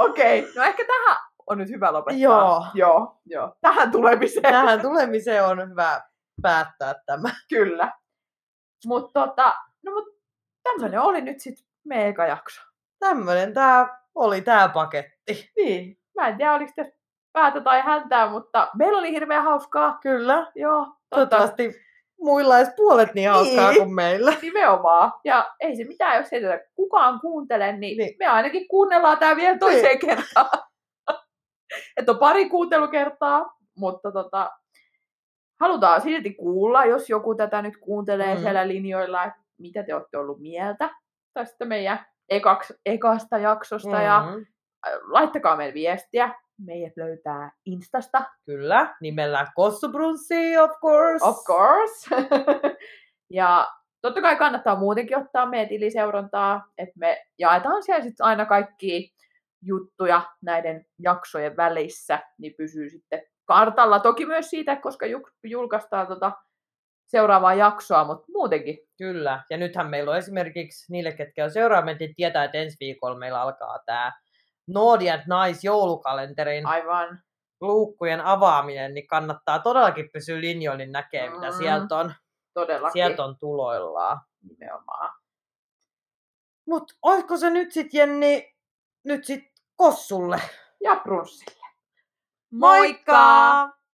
Okei, okay. no ehkä tähän on nyt hyvä lopettaa. Joo. Joo, joo. Tähän tulemiseen. Tähän tulemiseen on hyvä päättää tämä. Kyllä. Mutta tota, no mut tämmönen oli nyt sit meidän eka jakso. Tämmönen tää oli tää paketti. Niin. Mä en tiedä, oliko tässä päätä tai häntää, mutta meillä oli hirveän hauskaa. Kyllä. Joo, totta. Toivottavasti muilla olisi puolet niin hauskaa Niin. kuin meillä. Nimenomaan. Ja ei se mitään, jos ei tätä kukaan kuuntele, niin, Niin. niin. me ainakin kuunnellaan tämä vielä toiseen kertaan. Että on pari kuuntelukertaa, mutta tota, halutaan silti kuulla, jos joku tätä nyt kuuntelee Mm. siellä linjoilla, että mitä te olette ollut mieltä tästä meidän ekaks, ekasta jaksosta. Mm. Ja Mhm. äh, laittakaa meille viestiä. Meidät löytää Instasta, Kyllä, nimellä Kossubrunssi, of course. of course. ja totta kai kannattaa muutenkin ottaa meidän tiliseurantaa, että me jaetaan siellä sitten aina kaikki juttuja näiden jaksojen välissä, niin pysyy sitten kartalla. Toki myös siitä, koska ju- julkaistaan tota seuraavaa jaksoa, mutta muutenkin. Kyllä, ja nythän meillä on esimerkiksi niille, ketkä on niin tietää, että ensi viikolla meillä alkaa tämä Naughty and Nice joulukalenterin Aivan. luukkujen avaaminen, niin kannattaa todellakin pysyä linjoilla, niin näkee, mitä Mm. sieltä on, Todellakin. sieltä on tuloillaan. Nimenomaan. Mutta olisiko se nyt sitten, Jenni, nyt sitten Kossulle? Ja prunssille. Moikka!